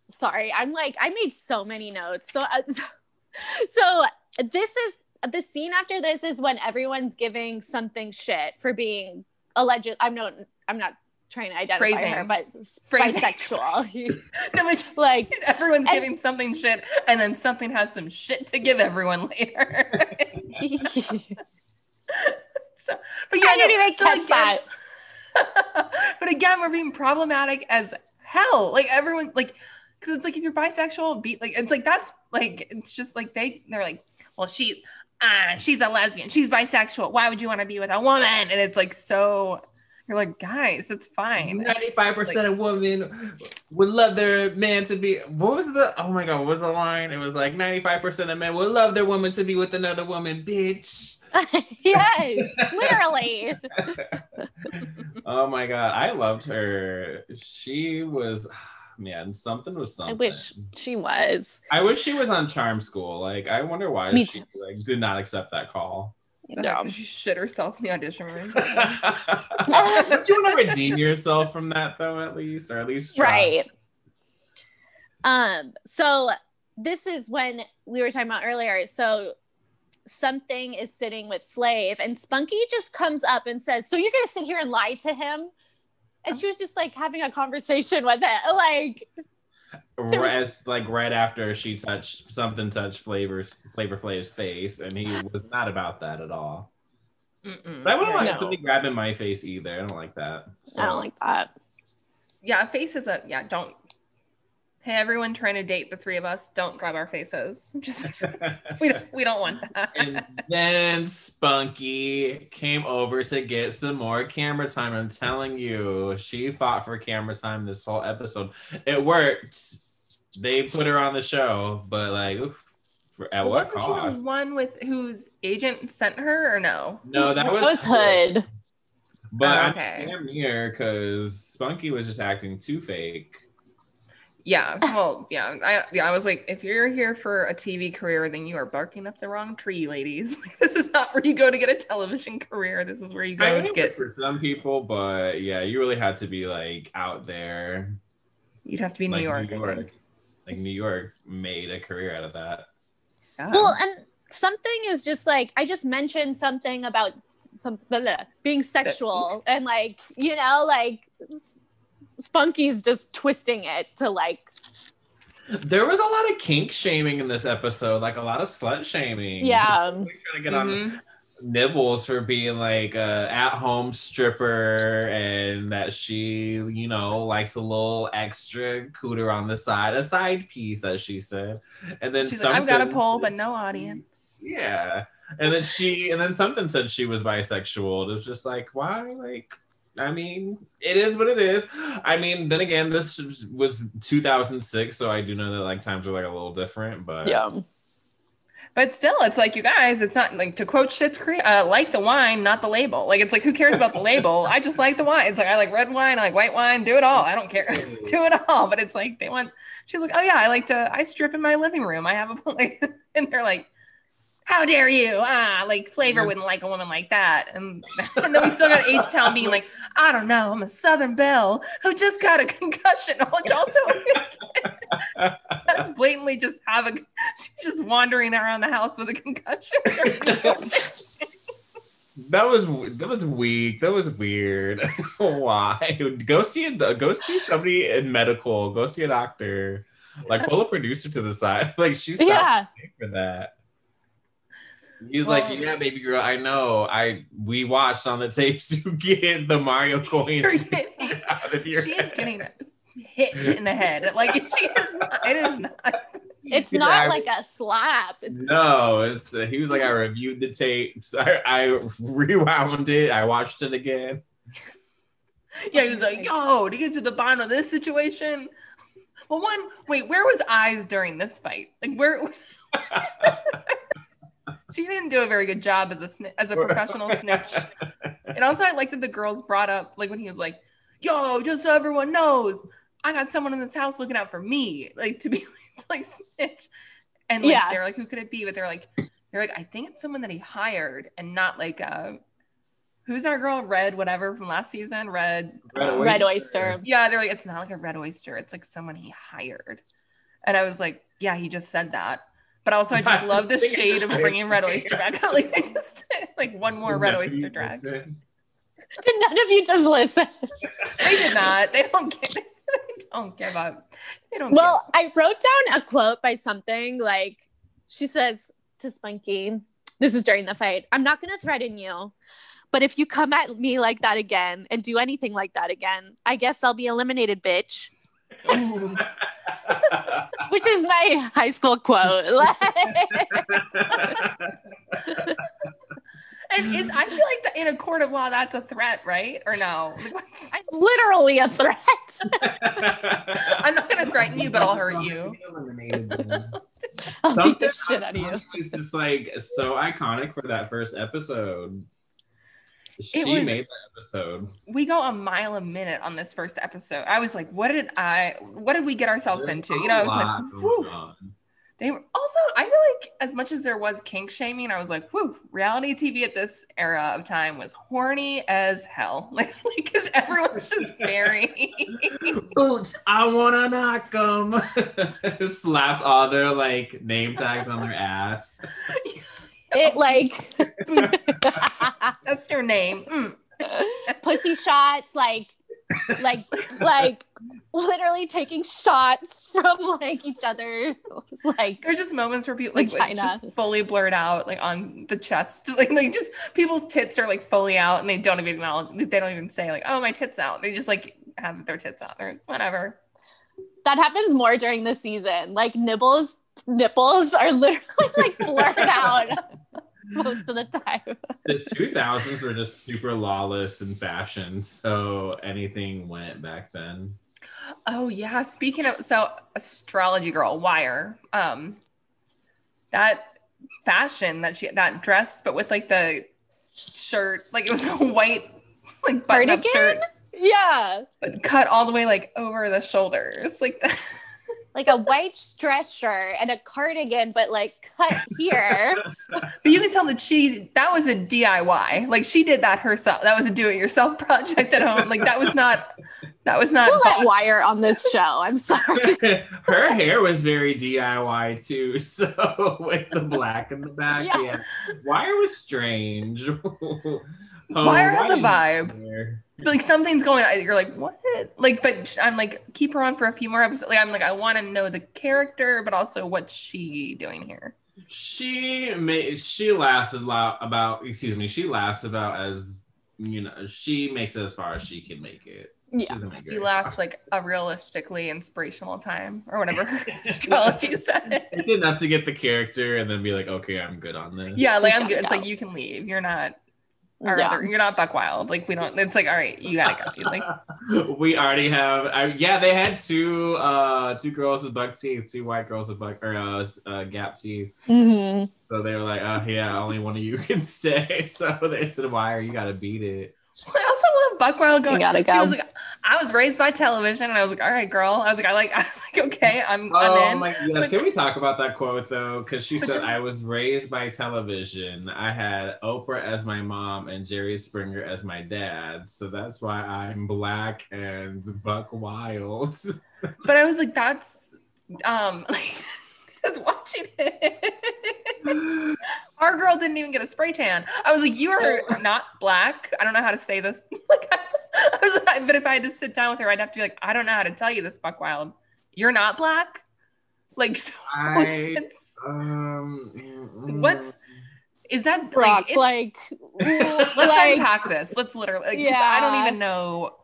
sorry i'm like i made so many notes so uh, so, so this is the scene after this is when everyone's giving something shit for being alleged i'm not i'm not trying to identify Phrasing. her but Phrasing. bisexual *laughs* *laughs* no, but like everyone's And- giving something shit, and then something has some shit to give everyone *laughs* later. so, but yeah, i didn't no, even so catch again- that but again, we're being problematic as hell. Like everyone, like, because it's like if you're bisexual, be like, it's like that's like it's just like they they're like, well, she, ah, she's a lesbian, she's bisexual. Why would you want to be with a woman? And it's like so. You're like, guys, it's fine. Ninety-five percent of women would love their man to be. What was the? Oh my god, what was the line? It was like ninety-five percent of men would love their woman to be with another woman, bitch. *laughs* yes literally *laughs* oh my god, I loved her. She was, man, something was something. i wish she was I wish she was on Charm School. Like, I wonder why Me she like did not accept that call. no She shit herself in the audition room. *laughs* Don't you want to redeem yourself from that though, at least, or at least try? right um so this is when we were talking about earlier so something is sitting with Flav and Spunky just comes up and says so you're gonna sit here and lie to him and she was just like having a conversation with it like was- As like right after she touched something touched Flavor's Flavor Flav's face, and he was not about that at all. Mm-mm. But I wouldn't yeah, like No. something grabbing my face either. I don't like that. I don't like that yeah, face is a yeah. Don't. Hey, everyone trying to date the three of us, don't grab our faces. *laughs* Just we don't we don't want that. and then Spunky came over to get some more camera time. I'm telling you, she fought for camera time this whole episode. It worked. They put her on the show, but like, oof, for, at Well, what wasn't she the one with whose agent sent her or no? No, that That was, was Hood. But Oh, I'm okay. damn near because Spunky was just acting too fake. Yeah. Well, yeah. I yeah, I was like, if you're here for a TV career, then you are barking up the wrong tree, ladies. *laughs* Like, this is not where you go to get a television career. This is where you go mean, to get for some people, but yeah, you really had to be like out there, you'd have to be New like York. New York. Like New York made a career out of that. Yeah. Well, and something is just like I just mentioned something about some blah, blah, being sexual and like you know like S- Spunky's just twisting it to like There was a lot of kink shaming in this episode, like a lot of slut shaming. yeah Really trying to get on Mhm. Nibblz for being like a at-home stripper and that she, you know, likes a little extra cooter on the side, a side piece, as she said. And then She's like, I've got a something- poll, but no audience. Yeah. and then she and then something said she was bisexual. It was just like, why? Like, I mean, it is what it is. I mean, then again, this was 2006, so I do know that like times are like a little different, but Yeah. But still, it's like you guys. It's not like to quote Schitt's Creek. Uh, like the wine, not the label. Like it's like who cares about the label? I just like the wine. It's like I like red wine, I like white wine. Do it all. I don't care. *laughs* do it all. But it's like they want. She's like, oh yeah, I like to. I strip in my living room. I have a *laughs* like, and they're like, how dare you? Ah, like flavor wouldn't like a woman like that. And, *laughs* and then we still got *laughs* H Town being like, I don't know, I'm a Southern Belle who just got a concussion. *laughs* Which also that's blatantly just have a she's just wandering around the house with a concussion. that was that was weak. That was weird. why? Go see a go see somebody in medical. Go see a doctor. Like pull a producer to the side. Like she's Yeah. for that. He's like, yeah, baby girl, I know. I we watched on the tapes *laughs* you get the Mario *laughs* coins You're *laughs* getting- out of your She's head. getting hit in the head. Like she is not, it is not It's Yeah, not I- like a slap. It's No, it's uh, he was like, I reviewed the tapes. I, I rewound it. I watched it again. Yeah, he was like, yo, to get to the bottom of this situation. Well, one, wait, where was Eyez during this fight? Like where she didn't do a very good job as a sni- as a professional snitch. *laughs* And also, I like that the girls brought up like when he was like, "Yo, just so everyone knows, I got someone in this house looking out for me, like to be *laughs* to, like snitch." And like, Yeah. they're like, "Who could it be?" But they're like, they're like, "I think it's someone that he hired, and not like uh, who's our girl, Red, whatever from last season, Red." uh, Red oyster. Yeah, they're like, it's not like a red oyster. It's like someone he hired. And I was like, yeah, he just said that. But also, I just love the *laughs* shade of bringing red oyster back out. *laughs* Like, just like one more red oyster drag. They Did none of you just listen? They did not. They don't get. They don't give up. They don't. Well, I wrote down a quote by something like she says to Spunky, this is during the fight, I'm not going to threaten you. But if you come at me like that again and do anything like that again, I guess I'll be eliminated, bitch. Give. *laughs* Which is my high school quote. *laughs* and is I feel like that in a court of law, that's a threat, right? Or no? I'm literally a threat. *laughs* I'm not gonna threaten you, but I'll hurt you. I'll beat the shit out of you. It's just like so iconic for that first episode. She was- made the episode. we go a mile a minute on this first episode. I was like, what did I what did we get ourselves There's into? You know, I was like, they were also I feel like as much as there was kink shaming, I was like, whew, reality TV at this era of time was horny as hell. *laughs* Like because everyone's just very *laughs* Bootz, I wanna knock them. *laughs* Slaps all their like name tags on their ass. It *laughs* like *laughs* that's your name. Mm. *laughs* pussy shots, like like like literally taking shots from like each other. It's like There's just moments where people like it's just fully blurred out, like on the chest. Like, like just people's tits are like fully out, and they don't even acknowledge. They don't even say like, "Oh, my tits out." They just like have their tits out or whatever. that happens more during the season. Like nibbles nipples are literally like blurred out *laughs* most of the time. *laughs* The 2000s were just super lawless in fashion, so anything went back then. Oh yeah. Speaking of so astrology girl, wire. Um that fashion that she that dress, but with like the shirt, like it was *laughs* a white like button up Cardigan? shirt, Yeah. but cut all the way like over the shoulders. Like that. Like a white dress shirt and a cardigan, but like cut here. But you can tell that she that was a DIY. Like she did that herself. That was a do-it-yourself *laughs* project at home. Like that was not that was not We'll let wire on this show. I'm sorry. *laughs* Her hair was very DIY too, *laughs* so with the black in the back. Yeah. Yeah. Wire was strange. Wire has a vibe. like something's going on. You're like, what? Like, but I'm like, keep her on for a few more episodes. Like, I'm like, I want to know the character, but also what's she doing here? She made she lasts a lot about excuse me, she lasts about as you know, she makes it as far as she can make it. Yeah. She's in a great He lasts like a realistically inspirational time or whatever *laughs* astrology *laughs* said. It's enough to get the character and then be like, okay, I'm good on this. Yeah, like I'm good. It's go. like you can leave. You're not or Yeah. other- you're not Buckwild. Like we don't. It's like all right, you gotta go. Like *laughs* we already have. Yeah, they had two uh two girls with buck teeth, two white girls with buck or uh, uh gap teeth. Mhm. So they were like, oh yeah, only one of you *laughs* can stay. *laughs* So they said, why are you gotta beat it? I also love Buckwild going. You gotta She was like, I was raised by television, and I was like, all right, girl. I was like, I like. *laughs* I was like, okay, I'm. Oh I'm in. my yes, can we talk about that quote though? Because she said, *laughs* I was raised by television. I had Oprah as my mom and Jerry Springer as my dad. So that's why I'm black and buck wild. *laughs* But I was like, that's um. Like, I was watching it. *laughs* Our girl didn't even get a spray tan. I was like, you are *laughs* not black. I don't know how to say this. *laughs* Like, I was like, but if I had to sit down with her, I'd have to be like, I don't know how to tell you this, Buckwild. You're not black. Like, so I it's, um what's is that Brock, like? It's, like, let's like, unpack this. Let's literally. Like, 'cause I don't even know.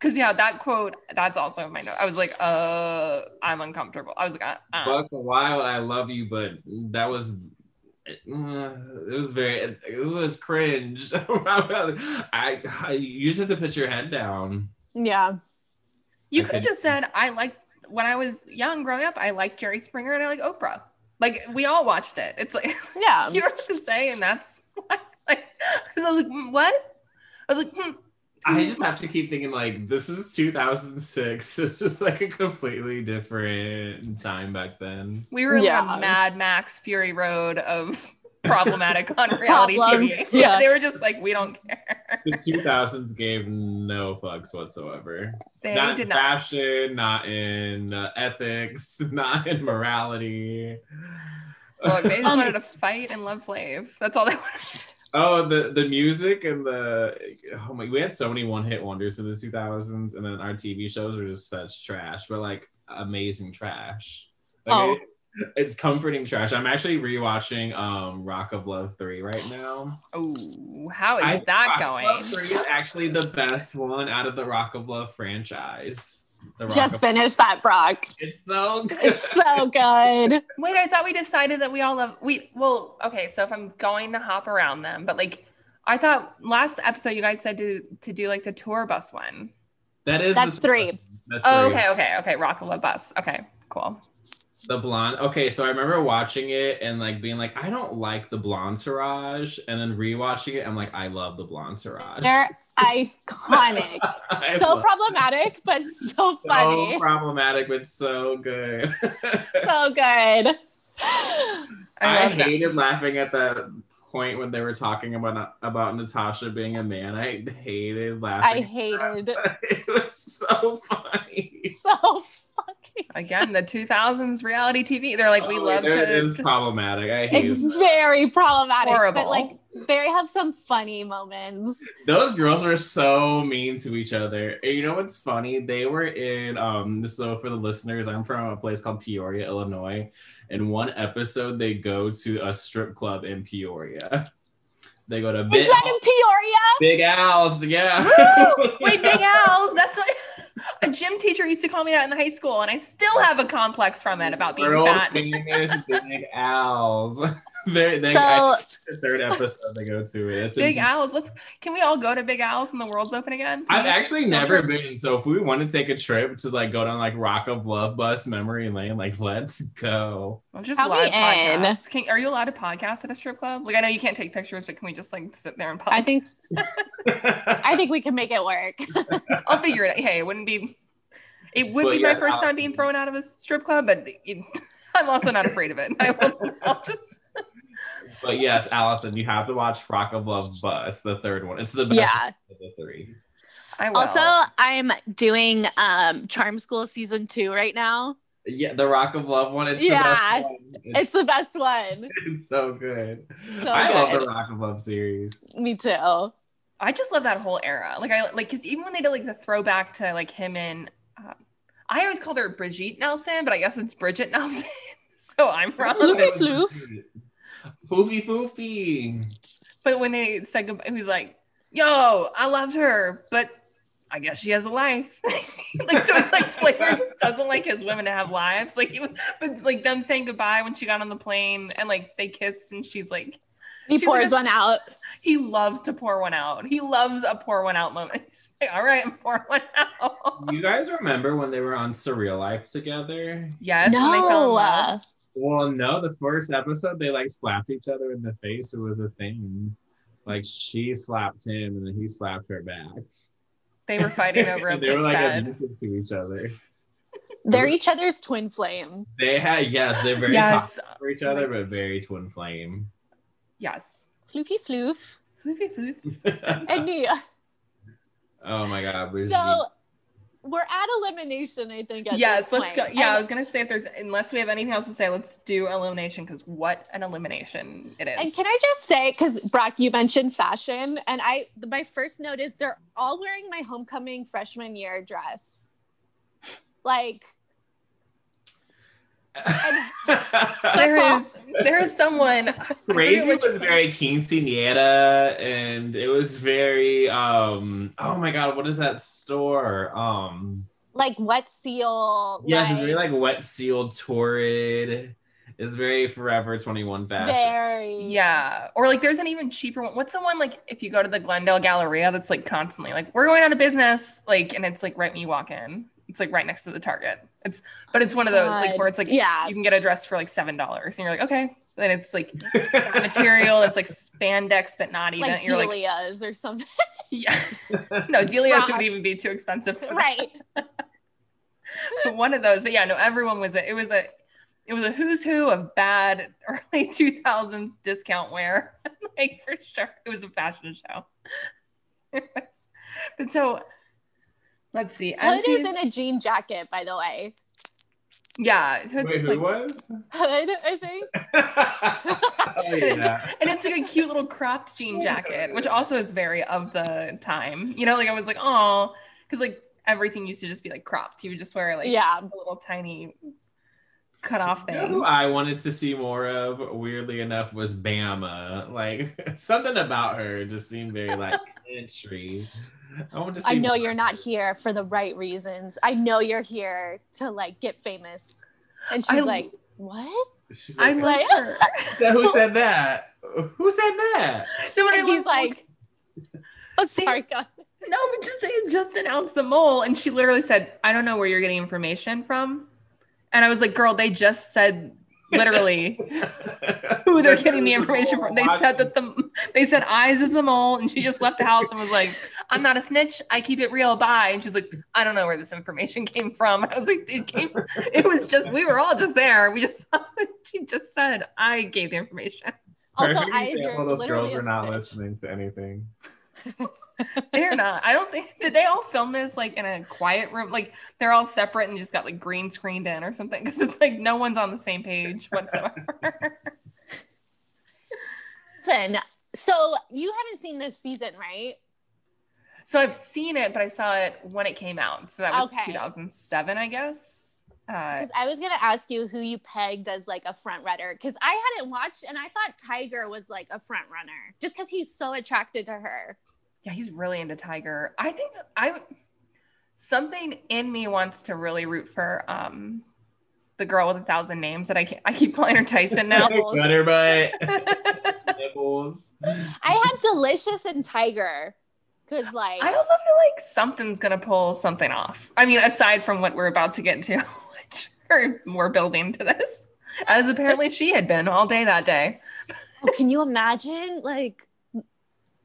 Cause yeah, that quote. That's also in my note. I was like, uh, I'm uncomfortable. I was like, uh, uh. Buck Wild, I love you, but that was uh, it was very it was cringe. *laughs* I, I you just have to put your head down. yeah. You could have just said, I like when I was young growing up, I liked Jerry Springer and I like Oprah. Like we all watched it. It's like Yeah. *laughs* you don't have to say, and that's *laughs* why, like because I was like, "Mm, what? I was like, hmm. I just have to keep thinking like this is 2006. It's *laughs* just like a completely different time back then. we were in Yeah. a Mad Max Fury Road of *laughs* problematic *laughs* on reality Problem. TV. Yeah. they were just like, we don't care. The 2000s gave no fucks whatsoever. They not did in not. fashion, not in uh, ethics, not in morality. Look, they just Um, wanted to fight and love Flav. That's all they wanted. Oh, the the music and the oh my, we had so many one hit wonders in the 2000s, and then our TV shows were just such trash, but like amazing trash. Like, Oh. it- it's comforting trash. I'm actually rewatching um Rock of Love 3 right now. Oh, how is I that Rock going? of Love 3 is actually the best one out of the Rock of Love franchise. The Rock Just finished that, Brock. It's so good. It's so good. *laughs* Wait, I thought we decided that we all love we well, okay, so if I'm going to hop around them, but like I thought last episode you guys said to to do like the tour bus one. that is That's three. That's Oh, three. okay, okay, okay. Rock of Love Bus. Okay, cool. The blonde. Okay, so I remember watching it and like being like, I don't like the blonde Siraj, and then rewatching it, I'm like, I love the blonde Siraj. They're *laughs* iconic. So problematic, but so so funny. problematic, but so good. So good. *laughs* I, I, love that. hated laughing at that point when they were talking about about Natasha being a man. I hated laughing. I hated *laughs* it was so funny. so. Again, the 2000s reality TV. They're like, we Oh, love it, to. It was just- problematic. I hate It's it. very problematic, Horrible. but like they have some funny moments. Those girls were so mean to each other. And you know what's funny? They were in um so for the listeners, I'm from a place called Peoria, Illinois. In one episode, they go to a strip club in Peoria. They go to Is Big, that in Peoria? Big Al's, yeah. Wait, Big *laughs* Al's. That's what *laughs* a gym teacher used to call me that in high school, and I still have a complex from it about being World fat. famous *laughs* Big Al's. *laughs* They're, they, So I the third episode they go to it. It's in- Big Al's. Let's. Can we all go to Big Al's when the world's open again? I've actually never trip. been. So if we want to take a trip to like go down like Rock of Love bus memory lane, like let's go. Let's just Count me live in. podcast. Can, are you allowed to podcast at a strip club? Like I know you can't take pictures, but can we just like sit there and podcast? I think *laughs* I think we can make it work. *laughs* I'll figure it out. Hey, it wouldn't be. It would Well, be my yes, first time Allison. being thrown out of a strip club, but it, *laughs* I'm also not afraid of it. I will. I'll just. But yes, Allison, you have to watch Rock of Love Bus, the third one. It's the best Yeah. of the three. I will. Also, I'm doing um Charm School season two right now. Yeah, the Rock of Love one. It's Yeah, the best one. It's It's, the best one. *laughs* it's so good. So I love the Rock of Love series. Me too. I just love that whole era. Like I like because even when they did like the throwback to like him and uh, I always called her Brigitte Nelson, but I guess it's Bridget Nelson. *laughs* so I'm wrong. Floofy floof. Foofy foofy. But when they said goodbye, he was like, "Yo, I loved her, but I guess she has a life. *laughs* like so it's like Flavor just doesn't like his women to have lives. Like he, but like them saying goodbye when she got on the plane and like they kissed and she's like He She's like pours a- one out. he loves to pour one out. He loves a pour one out moment. *laughs* He's like, all right, pour one out. You guys remember when they were on Surreal Life together? Yes, when they fell in No. Love. Well, no, the first episode they like slapped each other in the face. It was a thing. Like she slapped him and then he slapped her back. They were fighting over a *laughs* they were like bed. abusive to each other. they're each other's twin flame. They had yes, they're very Yes, toxic for each other, but very twin flame. yes. Floofy floof. Floofy floof. *laughs* And Nia. oh my god, Bridget. So we're at elimination, I think. At Yes, let's go. Yeah, I was gonna say if there's unless we have anything else to say, let's do elimination because what an elimination it is. And can I just say, because Brock, you mentioned fashion, and I my first note is they're all wearing my homecoming freshman year dress. Like *laughs* there That's all. is there is someone I Crazy which was one. very quinceanera and it was very um oh my god, what is that store? Um like wet seal. yes, it's very like wet seal torrid. It's very forever 21 fashion. very Yeah. Or like there's an even cheaper one. What's the one like if you go to the Glendale Galleria that's like constantly like, we're going out of business. Like, and it's like right when you walk in. It's like right next to the Target. It's but it's one of those like where it's like Yeah. you can get a dress for like seven dollars. And you're like, okay. Then it's like *laughs* material, it's like spandex, but not even. like you're like, Delia's or something. *laughs* yeah. no, Delia's would even be too expensive. for that. right. But *laughs* one of those. But yeah, no, everyone was a, it was a it was a who's who of bad early 2000s discount wear. like for sure. It was a fashion show. It was- but so let's see. as Hood is in a jean jacket, by the way. yeah, Hood's Wait, who like- was? Hood, I think. *laughs* oh, yeah. *laughs* and it's like a cute little cropped jean jacket, which also is very of the time. You know, like I was like, oh, because like everything used to just be like cropped. You would just wear like yeah. a little tiny cut off You know thing. who I wanted to see more of, weirdly enough, was Bamma. Like *laughs* something about her just seemed very like country. *laughs* I want to see I know you're not here for the right reasons. I know you're here to like get famous. And she's I- like, what? She's I'm Like- her. *laughs* who said that? Who said that? No, And he's love- like, oh, sorry, God. No, but just they just announced the mole, and she literally said, "I don't know where you're getting information from," and I was like, "Girl, they just said literally *laughs* who they're getting the information from. They said that the they said Eyez is the mole, and she just left the house and was like, "I'm not a snitch. I keep it real." Bye. And she's like, "I don't know where this information came from." *laughs* I was like, "It came. It was just we were all just there. We just *laughs* she just said I gave the information. Also, Perfect eyes, you're those literally girls a were not snitch. listening to anything. They're not. I don't think did they all film this like in a quiet room? Like they're all separate and just got like green screened in or something because it's like no one's on the same page whatsoever. *laughs* Listen, so you haven't seen this season, right? so I've seen it, but I saw it when it came out. So that was Okay. 2007, I guess. Uh, Because I was gonna ask you who you pegged as like a front runner. Because I hadn't watched, and I thought Tiger was like a front runner, just because he's so attracted to her. yeah, he's really into Tiger. I think I something in me wants to really root for um the girl with a thousand names that I can't, I keep calling her Tyson *laughs* now. Butterbutt. Nipples. *laughs* I had Deelishis and Tiger, because like I also feel like something's gonna pull something off. I mean, aside from what we're about to get into, which we're, we're building to this, as apparently she had been all day that day. oh, can you imagine like?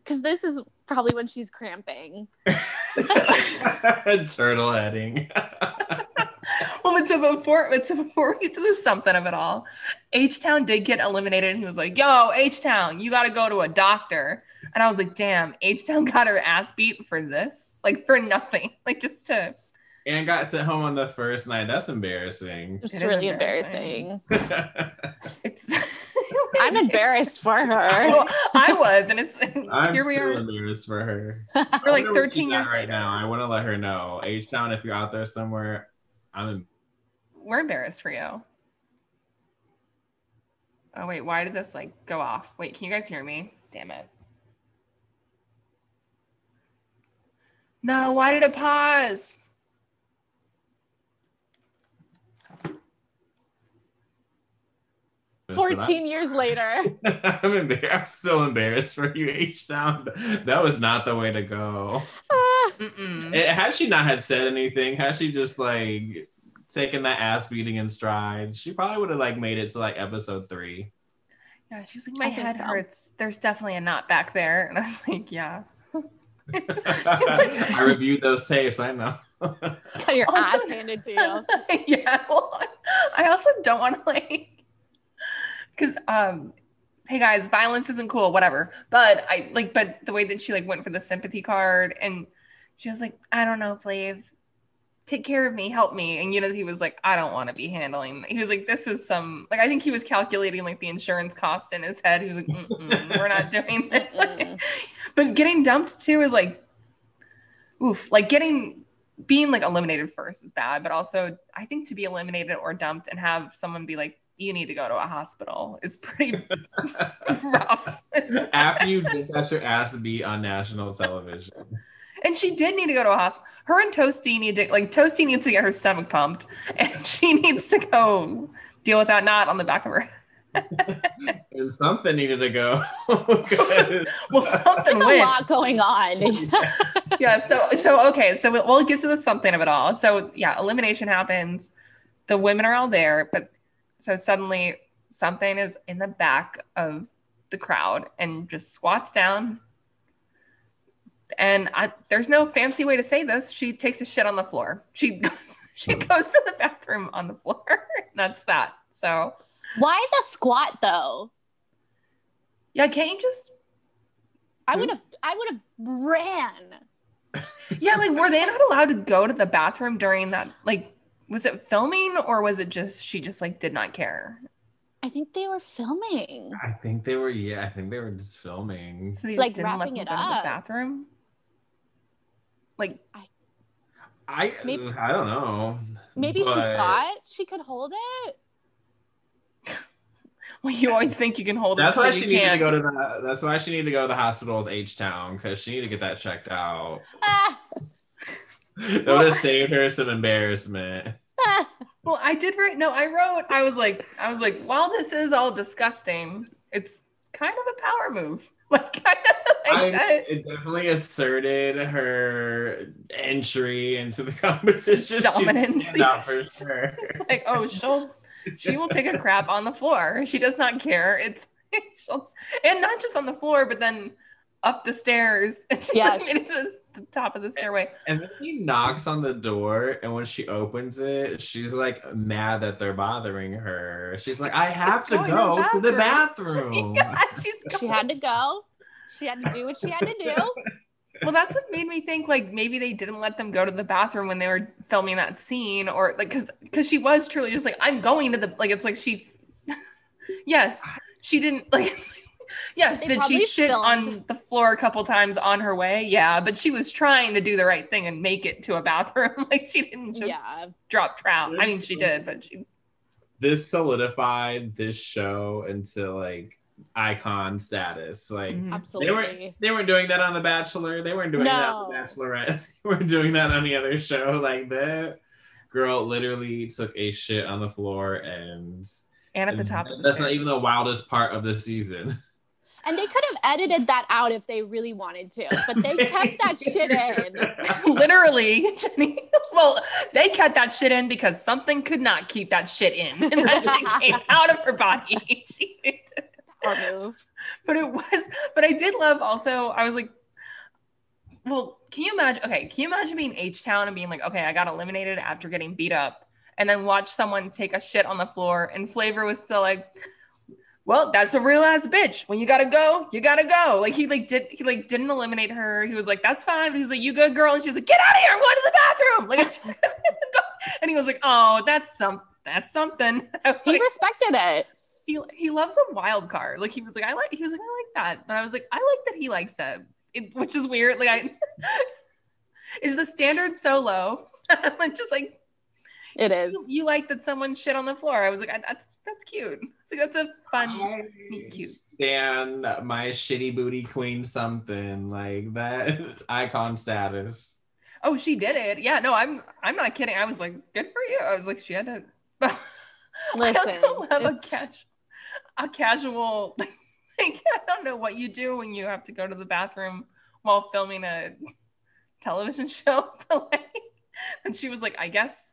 Because this is probably when she's cramping. *laughs* Turtle heading. *laughs* Well, but so before, but so before we get to the something of it all, H Town did get eliminated, and he was like, "Yo, H Town, you got to go to a doctor." And I was like, "Damn, H Town *laughs* got her ass beat for this, like for nothing, like just to." And got sent home on the first night. That's embarrassing. It's It is really embarrassing. embarrassing. *laughs* It's. *laughs* I'm embarrassed for her. *laughs* Well, I was, and it's I'm here we still are. embarrassed for her. We're like 13 years right later. now. I want to let her know. H Town, if you're out there somewhere, I'm. We're embarrassed for you. Oh wait, why did this like go off? Wait, can you guys hear me? Damn it. No, why did it pause? Fourteen years later. *laughs* I'm embarrassed. I'm still embarrassed for you, H Town. That was not the way to go. Ah, Mm-mm. Eh, Had she not had said anything, had she just like taken that ass beating in stride, she probably would have like made it to like episode three. Yeah, she was like, my I head so. hurts. There's definitely a knot back there. And I was like, yeah. *laughs* I reviewed those tapes. I know. got your Also- ass handed to you. *laughs* yeah. Well, I also don't want to like, because um, hey guys, violence isn't cool, whatever. But I like, but the way that she like went for the sympathy card and she was like, I don't know, Flav, take care of me, help me. And you know, he was like, I don't want to be handling. He was like, this is some like I think he was calculating like the insurance cost in his head. He was like, we're not *laughs* doing this. *laughs* But getting dumped too is like, oof, like getting being like eliminated first is bad, but also I think to be eliminated or dumped and have someone be like, you need to go to a hospital is pretty *laughs* rough. After you just got your ass beat on national television. And she did need to go to a hospital. Her and Toasty need to like Toasty needs to get her stomach pumped, *laughs* and she needs to go deal with that knot on the back of her. *laughs* And something needed to go. Good. Well, something There's a lot going on. yeah so so okay so we'll, we'll get to the something of it all so yeah elimination happens the women are all there but so suddenly something is in the back of the crowd and just squats down and I, there's no fancy way to say this she takes a shit on the floor she *laughs* goes she goes to the bathroom on the floor *laughs* that's that so Why the squat though? yeah can't you just I Hmm? would have I would have ran. *laughs* yeah like were they not allowed to go to the bathroom during that like was it filming or was it just she just like did not care I think they were filming. I think they were, yeah, I think they were just filming. So they just Like, didn't let wrapping them it go to the bathroom. Like, I I Maybe- I don't know. Maybe she thought she could hold it. *laughs* well, you always think you can hold That's it. That's why she you needed to go to the. That's why she needed to go to the hospital with H Town because she needed to get that checked out. *laughs* That would have saved her some embarrassment. *laughs* Well, I did write. No, I wrote. I was like, I was like, while this is all disgusting, it's kind of a power move. *laughs* Like, kind of. Like, I, it definitely asserted her entry into the *laughs* competition. Dominance. out for sure. it's like, oh, she'll, she will take a crap on the floor. She does not care. It's, she'll, and not just on the floor, but then up the stairs. And *laughs* she Yes. made it to the top of the stairway. And then he knocks on the door, and when she opens it, she's like mad that they're bothering her. She's like, "I have It's to going to go the to the bathroom." *laughs* yeah, she's *laughs* she had to go. She had to do what she had to do. Well, that's what made me think like maybe they didn't let them go to the bathroom when they were filming that scene, or like because because she was truly just like I'm going to the like it's like she, yes, she didn't like. Yes, They did she shit filmed- on the floor a couple times on her way? Yeah, but she was trying to do the right thing and make it to a bathroom. *laughs* like she didn't just Yeah. drop trout. I mean, she did, but she. this solidified this show into like icon status. Like Mhm. Absolutely. they weren't doing that on The Bachelor. They weren't doing that on The Bachelorette. *laughs* They weren't doing that on any other show like that. Girl literally took a shit on the floor and And at the top of the that's not even the wildest part of the season. *laughs* And they could have edited that out if they really wanted to, but they kept that shit in. *laughs* literally jenny well they kept that shit in because something could not keep that shit in and that shit *laughs* came out of her body *laughs* She did. Or move. but it was but i did love also i was like well can you imagine okay can you imagine being h-town and being like okay i got eliminated after getting beat up and then watch someone take a shit on the floor and flavor was still like well, that's a real ass bitch. When you gotta go, you gotta go. Like he like did he like didn't eliminate her. He was like, that's fine. But he was like, you good girl, and she was like, get out of here, I'm going to the bathroom. Like, *laughs* and he was like, oh, that's some that's something. *laughs* He like, respected it. he he loves a wild card. Like he was like, I like. He was like, I like that. And I was like, I like that he likes it, it which is weird. Like I *laughs* is the standard so low? like just like It you, you like that someone shit on the floor. I was like, I, that's that's cute. Like that's a fun. I cute. stand my shitty booty queen something like that *laughs* icon status. Oh, she did it. Yeah, no, I'm I'm not kidding. I was like, good for you. I was like, she had *laughs* to. Listen, I also have a, it's- cas- a casual. *laughs* Like, I don't know what you do when you have to go to the bathroom while filming a television show. But like, and she was like, I guess,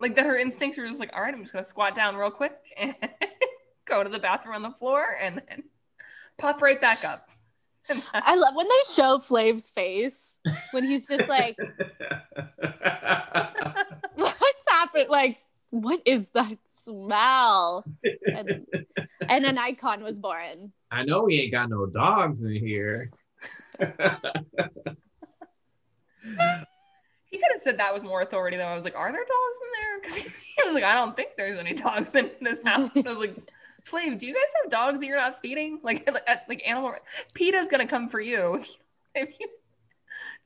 like that. Her instincts were just like, all right, I'm just gonna squat down real quick and *laughs* go to the bathroom on the floor and then pop right back up. I love when they show Flav's face when he's just like, *laughs* "What's happened? Like, what is that smell?" And, and an icon was born. I know we ain't got no dogs in here. *laughs* He could have said that with more authority, though. I was like, "Are there dogs in there?" *laughs* Because he was like, "I don't think there's any dogs in this house." And *laughs* I was like, "Flav, do you guys have dogs that you're not feeding? *laughs* Like, like, like animal? PETA's gonna come for you if you, if you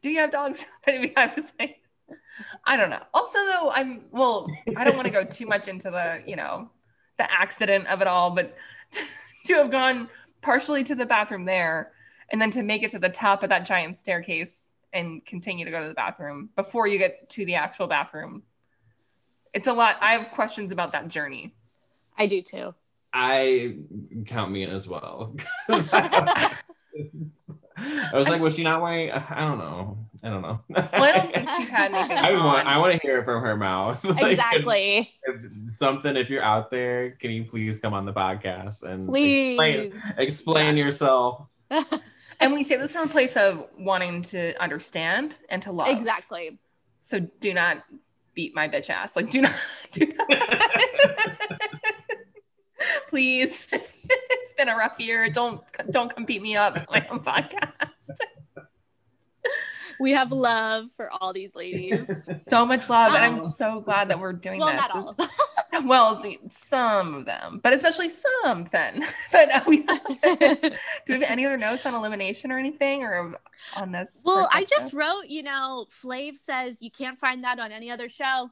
do. You have dogs?" Maybe I was like, I don't know. Also, though, I'm well. I don't want to go too much into the you know the accident of it all, but to have gone partially to the bathroom there and then to make it to the top of that giant staircase and continue to go to the bathroom before you get to the actual bathroom. It's a lot. I have questions about that journey. I do too. I count me in as well. *laughs* 'Cause I was like, was she not wearing? I don't know. I don't know. Well, I don't think she had *laughs* anything I want. I want to hear it from her mouth. *laughs* Like, Exactly. if- if something. If you're out there, can you please come on the podcast and explain, Please. explain Yes. yourself? And we say this from a place of wanting to understand and to love. exactly. So do not beat my bitch ass. Like, do not, *laughs* do not. *laughs* Please, it's, *laughs* it's been a rough year. Don't don't come beat me up on my own podcast. We have love for all these ladies. *laughs* So much love, and I'm Oh. so glad that we're doing well, this. not all of them. *laughs* Well, the, some of them, but especially some. Then, *laughs* but uh, we do we have any other notes on elimination or anything, or on this? well, I just wrote, you know, Flav says you can't find that on any other show.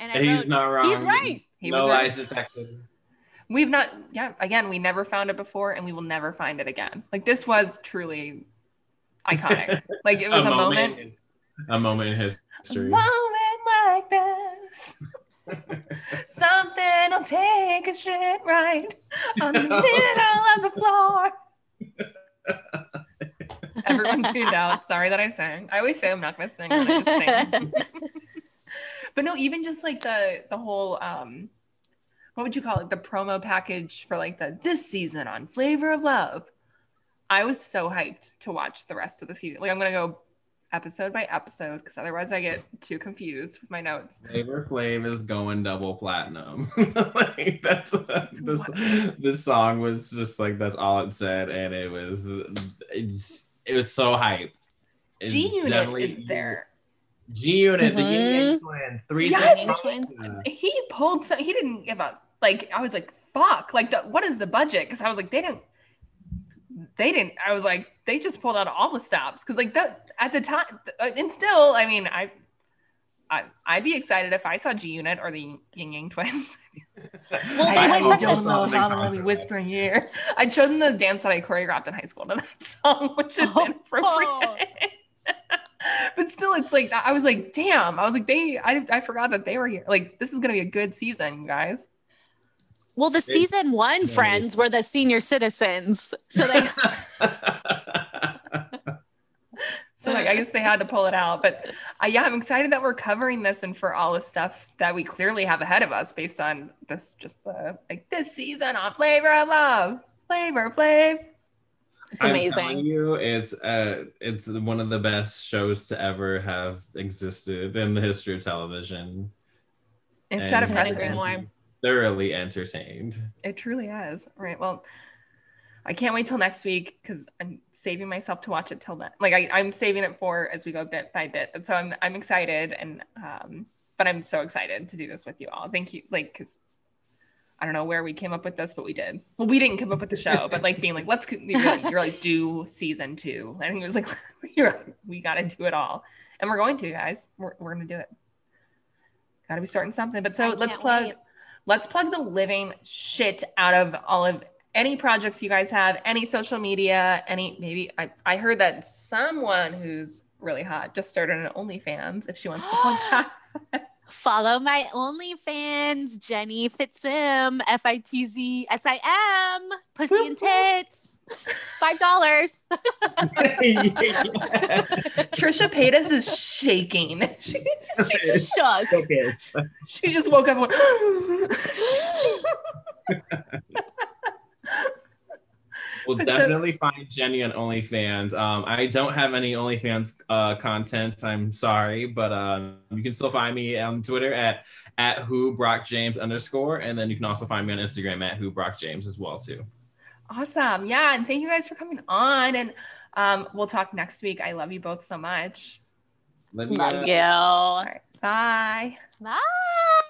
And I He's wrote, not wrong. he's right. He no was right. lies detected. We've not, yeah, again, we never found it before and we will never find it again. Like this was truly iconic. *laughs* like it was a, moment. in- a moment in A history. moment like this. *laughs* Something'll take a shit right *laughs* on the middle of the floor. Everyone tuned out. Sorry that I sang. I always say I'm not gonna sing, but I just sing. but no, even just like the the whole um what would you call it? The promo package for like the this season on Flavor of Love. I was so hyped to watch the rest of the season. Like I'm gonna go episode by episode because otherwise I get too confused with my notes. Flavor Flav is going double platinum. *laughs* like that's this this song was just like that's all it said, and it was it's, it was so hype. It's G Unit is there. G Unit, the Mhm. Yin Twins, three Yes, twins. He pulled some. He didn't give up. Like I was like, fuck. Like the, what is the budget? Because I was like, they didn't. They didn't. I was like, they just pulled out all the stops because like that at the time, uh, and still, I mean, I. I, I'd be excited if I saw G Unit or the Ying Yang Twins. *laughs* Well, I, they I went don't from know this- how to let me whisper in your ear. I'd show them the dance that I choreographed in high school to that song, which is Oh. inappropriate. *laughs* but still, it's like I was like, damn. I was like, they. I, I forgot that they were here. Like, this is gonna be a good season, you guys. Well, the season one friends were the senior citizens. So they *laughs* So like, I guess they had to pull it out. But uh, yeah, I'm excited that we're covering this and for all the stuff that we clearly have ahead of us based on this, just the like this season on Flavor of Love, Flavor Flav. it's I'm amazing. telling you, it's uh, it's one of the best shows to ever have existed in the history of television. It's And out of Couldn't agree precedent. more. Thoroughly entertained. It truly is. Right. Well, I can't wait till next week because I'm saving myself to watch it till then. Like I, I'm saving it for as we go bit by bit. And so I'm I'm excited and um, but I'm so excited to do this with you all. Thank you. Like because I don't know where we came up with this, but we did. Well, we didn't come up with the show, but like being like, let's co- you're like, you're like do season two. I think it was like *laughs* you're like, we got to do it all, and we're going to, guys. We're we're gonna do it. Got to be starting something. But so I let's plug wait. Let's plug the living shit out of all of any projects you guys have, any social media, any maybe I, I heard that someone who's really hot. Just started an OnlyFans if she wants to *gasps* contact. Follow my OnlyFans, Jenny Fitzsim, F I T Z S I M, pussy and tits, five dollars. *laughs* Trisha Paytas is shaking. *laughs* She, shook. okay. she just woke up and went, *gasps* *laughs* We'll So- definitely find Jenny on OnlyFans. Um, I don't have any OnlyFans uh, content. I'm sorry, but um, you can still find me on Twitter at at who Brock James underscore, and then you can also find me on Instagram at who Brock James as well too. awesome. Yeah. And thank you guys for coming on. And um, we'll talk next week. I love you both so much. Love Love you. you. All right. Bye. Bye.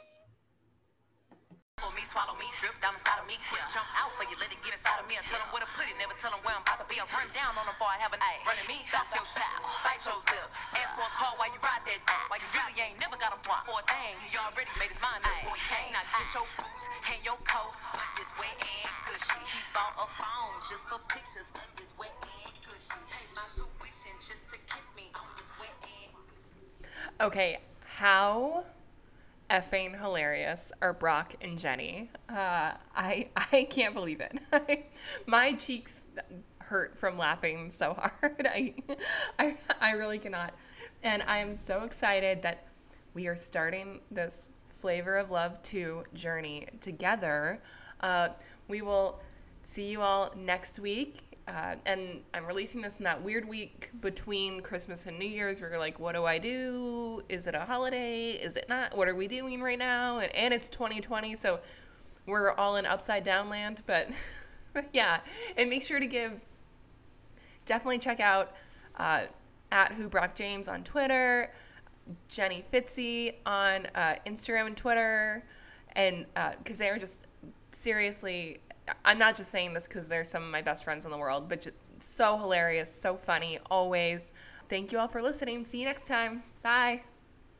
For me, swallow me, drip down inside of me, quick jump out for you, let it get inside of me. I tell them where to put it, never tell them where I'm about to be. I run down on them before I have a night. Running me, talk your shit, bite your lip. Ask for a call while you ride that dick. While you really ain't never got a want for a thing. He already made his mind up, boy, he can't. Now get your boots, hang your coat, fuck this wet and gushy. He bought a phone just for pictures of this wet and gushy. Pay my tuition just to kiss me on this wet and Okay. How effing hilarious are Brock and Jenny? Uh, I *laughs* I can't believe it. *laughs* My cheeks hurt from laughing so hard. *laughs* I, I I really cannot. And I am so excited that we are starting this Flavor of Love 2 journey together. Uh, we will see you all next week. Uh, and I'm releasing this in that weird week between Christmas and New Year's where you're like, what do I do? Is it a holiday? Is it not? What are we doing right now? And, and it's 2020, so we're all in upside down land. But *laughs* yeah, and make sure to give, definitely check out uh, at Who Brock James on Twitter, Jenny Fitzy on uh, Instagram and Twitter, and because they are just seriously, I'm not just saying this because they're some of my best friends in the world, but just so hilarious, so funny, always. Thank you all for listening. See you next time. Bye.